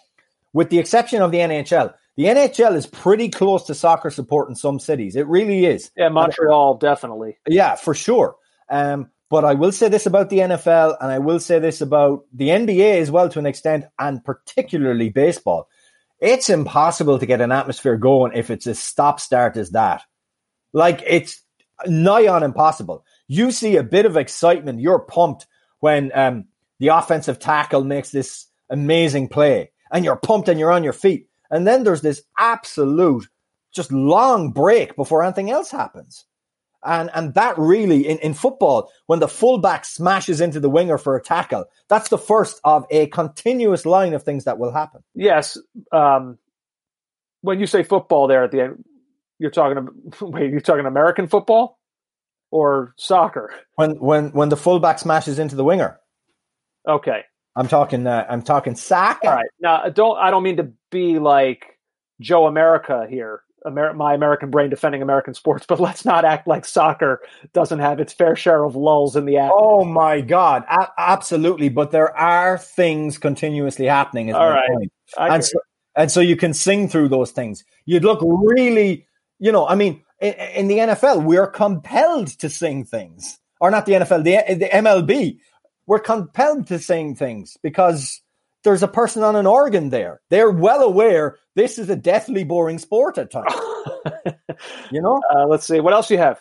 with the exception of the NHL, the NHL is pretty close to soccer support in some cities. It really is. Yeah, Montreal and, definitely. Yeah, for sure. Um, but I will say this about the NFL, and I will say this about the NBA as well to an extent, and particularly baseball. It's impossible to get an atmosphere going if it's as stop start as that. Like it's nigh on impossible. You see a bit of excitement, you're pumped when um, the offensive tackle makes this amazing play, and you're pumped and you're on your feet. And then there's this absolute, just long break before anything else happens. And and that really in, in football, when the fullback smashes into the winger for a tackle, that's the first of a continuous line of things that will happen. Yes. Um, when you say football there at the end, you're talking about wait, you're talking American football or soccer? When when when the fullback smashes into the winger. Okay. I'm talking uh, I'm talking soccer. All right. Now don't I don't mean to be like Joe America here Amer- my American brain defending American sports, but let's not act like soccer doesn't have its fair share of lulls in the act. Oh my God, A- absolutely! But there are things continuously happening. All right, and so, and so you can sing through those things. You'd look really, you know, I mean, in, in the NFL, we're compelled to sing things, or not the NFL, the, the MLB. We're compelled to sing things because there's a person on an organ there. They're well aware this is a deathly boring sport at times. you know? Uh, let's see. What else do you have?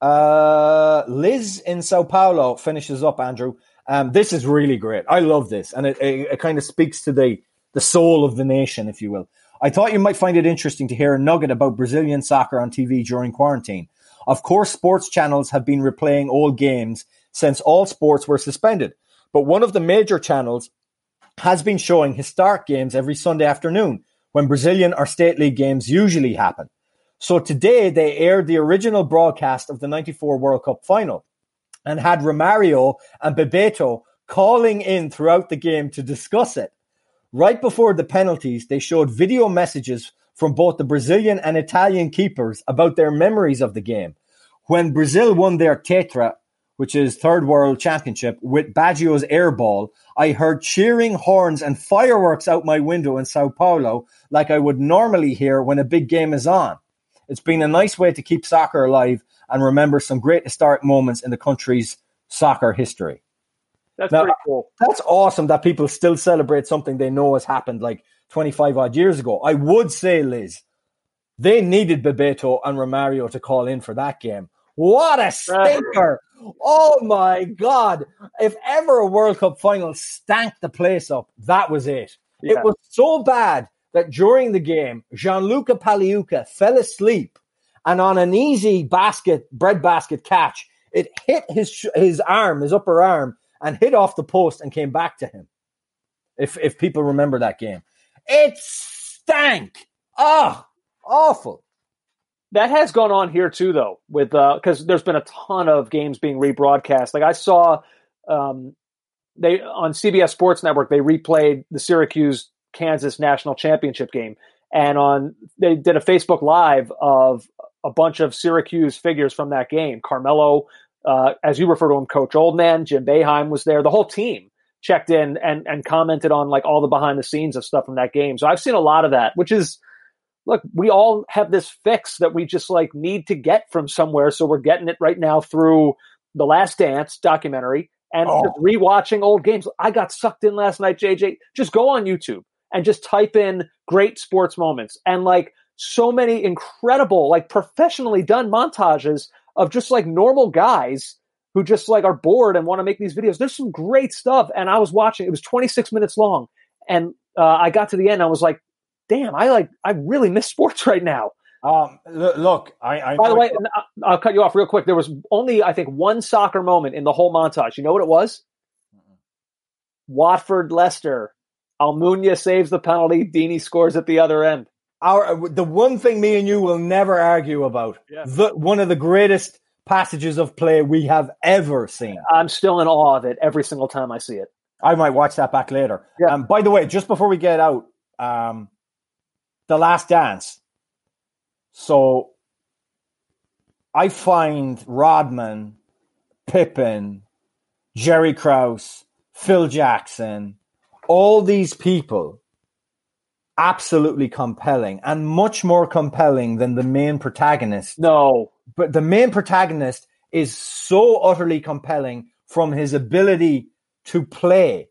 Uh, Liz in Sao Paulo finishes up, Andrew. Um, this is really great. I love this. And it, it, it kind of speaks to the, the soul of the nation, if you will. I thought you might find it interesting to hear a nugget about Brazilian soccer on TV during quarantine. Of course, sports channels have been replaying old games since all sports were suspended. But one of the major channels has been showing historic games every Sunday afternoon when Brazilian or state league games usually happen. So today they aired the original broadcast of the 94 World Cup final and had Romario and Bebeto calling in throughout the game to discuss it. Right before the penalties, they showed video messages from both the Brazilian and Italian keepers about their memories of the game. When Brazil won their tetra which is third world championship with Baggio's airball, I heard cheering horns and fireworks out my window in Sao Paulo like I would normally hear when a big game is on. It's been a nice way to keep soccer alive and remember some great historic moments in the country's soccer history. That's Now, pretty cool. That's awesome that people still celebrate something they know has happened like 25 odd years ago. I would say, Liz, they needed Bebeto and Romario to call in for that game. What a stinker! Oh my God. If ever a World Cup final stank the place up, that was it. Yeah. It was so bad that during the game, Gianluca Pagliuca fell asleep and on an easy basket, bread basket catch, it hit his, his arm, his upper arm, and hit off the post and came back to him. If, if people remember that game, it stank. Oh, awful. That has gone on here too, though, with because there's been a ton of games being rebroadcast. Like I saw, um, they on CBS Sports Network they replayed the Syracuse Kansas national championship game, and on they did a Facebook Live of a bunch of Syracuse figures from that game. Carmelo, uh, as you refer to him, Coach Oldman, Jim Boeheim was there. The whole team checked in and and commented on like all the behind the scenes of stuff from that game. So I've seen a lot of that, which is look, we all have this fix that we just like need to get from somewhere. So we're getting it right now through the Last Dance documentary and Oh. just rewatching old games. I got sucked in last night, JJ. Just go on YouTube and just type in great sports moments and like so many incredible, like professionally done montages of just like normal guys who just like are bored and want to make these videos. There's some great stuff. And I was watching, it was 26 minutes long. And uh, I got to the end. I was like, damn, I like, I really miss sports right now. Um, look, I, I by the way, I, I'll cut you off real quick. There was only, I think, one soccer moment in the whole montage. You know what it was? Watford Leicester. Almunia saves the penalty. Deeney scores at the other end. our the one thing me and you will never argue about Yeah. the one of the greatest passages of play we have ever seen. I'm still in awe of it every single time I see it. I might watch that back later. Yeah. Um, by the way, just before we get out, um, the Last Dance. So I find Rodman, Pippen, Jerry Krause, Phil Jackson, all these people absolutely compelling and much more compelling than the main protagonist No, but the main protagonist is so utterly compelling from his ability to play.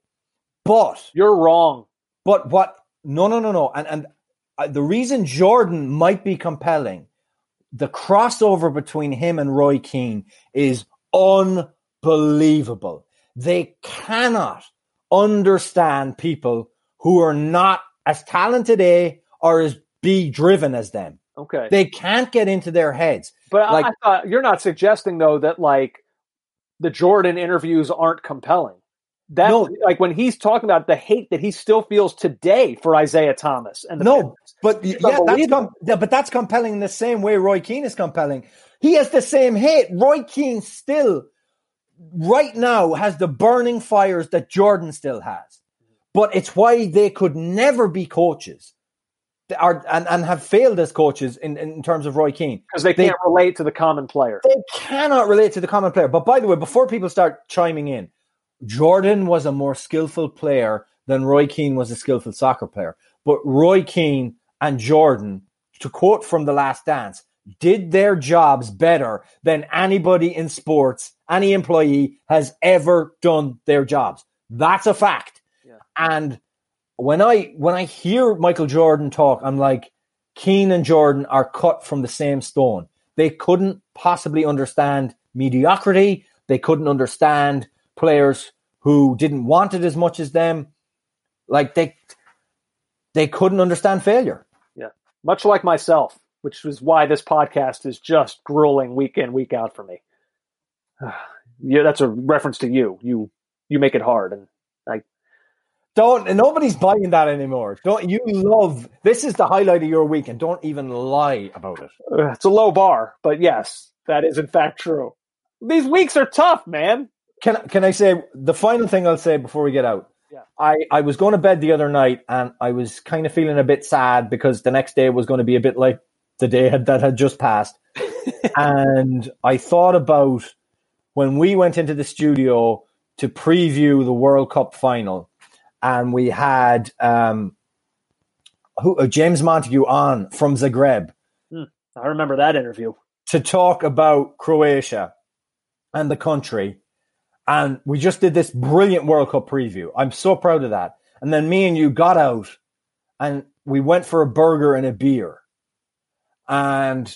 But you're wrong. but what? No, no, no, no. And and the reason Jordan might be compelling, the crossover between him and Roy Keane is unbelievable. They cannot understand people who are not as talented A or as B driven as them. Okay. They can't get into their heads. But Like- I, I thought you're not suggesting though that like the Jordan interviews aren't compelling. That No. like when he's talking about the hate that he still feels today for Isiah Thomas and the No, Pistons. but It's yeah, that's com- yeah, but that's compelling in the same way Roy Keane is compelling. He has the same hate. Roy Keane still, right now, has the burning fires that Jordan still has. But it's why they could never be coaches, are and, and have failed as coaches in, in terms of Roy Keane. because they They- can't relate to the common player. They cannot relate to the common player. But by the way, before people start chiming in, Jordan was a more skillful player than Roy Keane was a skillful soccer player. But Roy Keane and Jordan, to quote from The Last Dance, did their jobs better than anybody in sports, any employee has ever done their jobs. That's a fact. Yeah. And when I when I hear Michael Jordan talk, I'm like, Keane and Jordan are cut from the same stone. They couldn't possibly understand mediocrity. They couldn't understand players who didn't want it as much as them. Like they they couldn't understand failure. Yeah. Much like myself, which is why this podcast is just grueling week in, week out for me. yeah, that's a reference to you. You you make it hard and Don't and nobody's buying that anymore. Don't you love this is the highlight of your week and don't even lie about it. it's a low bar, but yes, that is in fact true. These weeks are tough, man. Can can I say the final thing I'll say before we get out? Yeah. I, I was going to bed the other night and I was kind of feeling a bit sad because the next day was going to be a bit like the day had, that had just passed. and I thought about when we went into the studio to preview the World Cup final and we had um, who, uh, James Montague on from Zagreb. Hmm. I remember that interview. to talk about Croatia and the country. And we just did this brilliant World Cup preview. I'm so proud of that. And then me and you got out and we went for a burger and a beer. And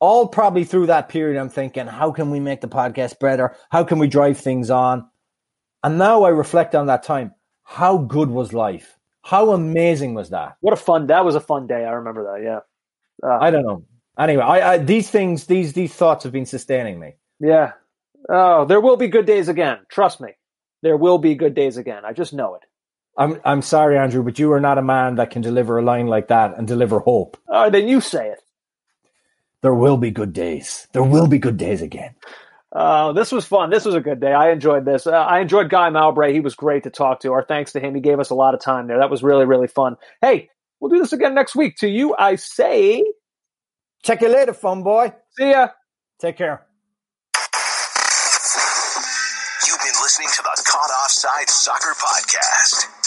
all probably through that period, I'm thinking, how can we make the podcast better? How can we drive things on? And now I reflect on that time. How good was life? How amazing was that? What a fun! That was a fun day. I remember that. Yeah. Uh, I don't know. Anyway, I, I these things, these these thoughts have been sustaining me. yeah. Oh, there will be good days again. Trust me. There will be good days again. I just know it. I'm I'm sorry, Andrew, but you are not a man that can deliver a line like that and deliver hope. Right, then you say it. There will be good days. There will be good days again. Uh, this was fun. This was a good day. I enjoyed this. Uh, I enjoyed Guy Mowbray. He was great to talk to. Our thanks to him. He gave us a lot of time there. That was really, really fun. Hey, we'll do this again next week. To you, I say, Check you later, fun boy. see ya. Take care. Soccer Podcast.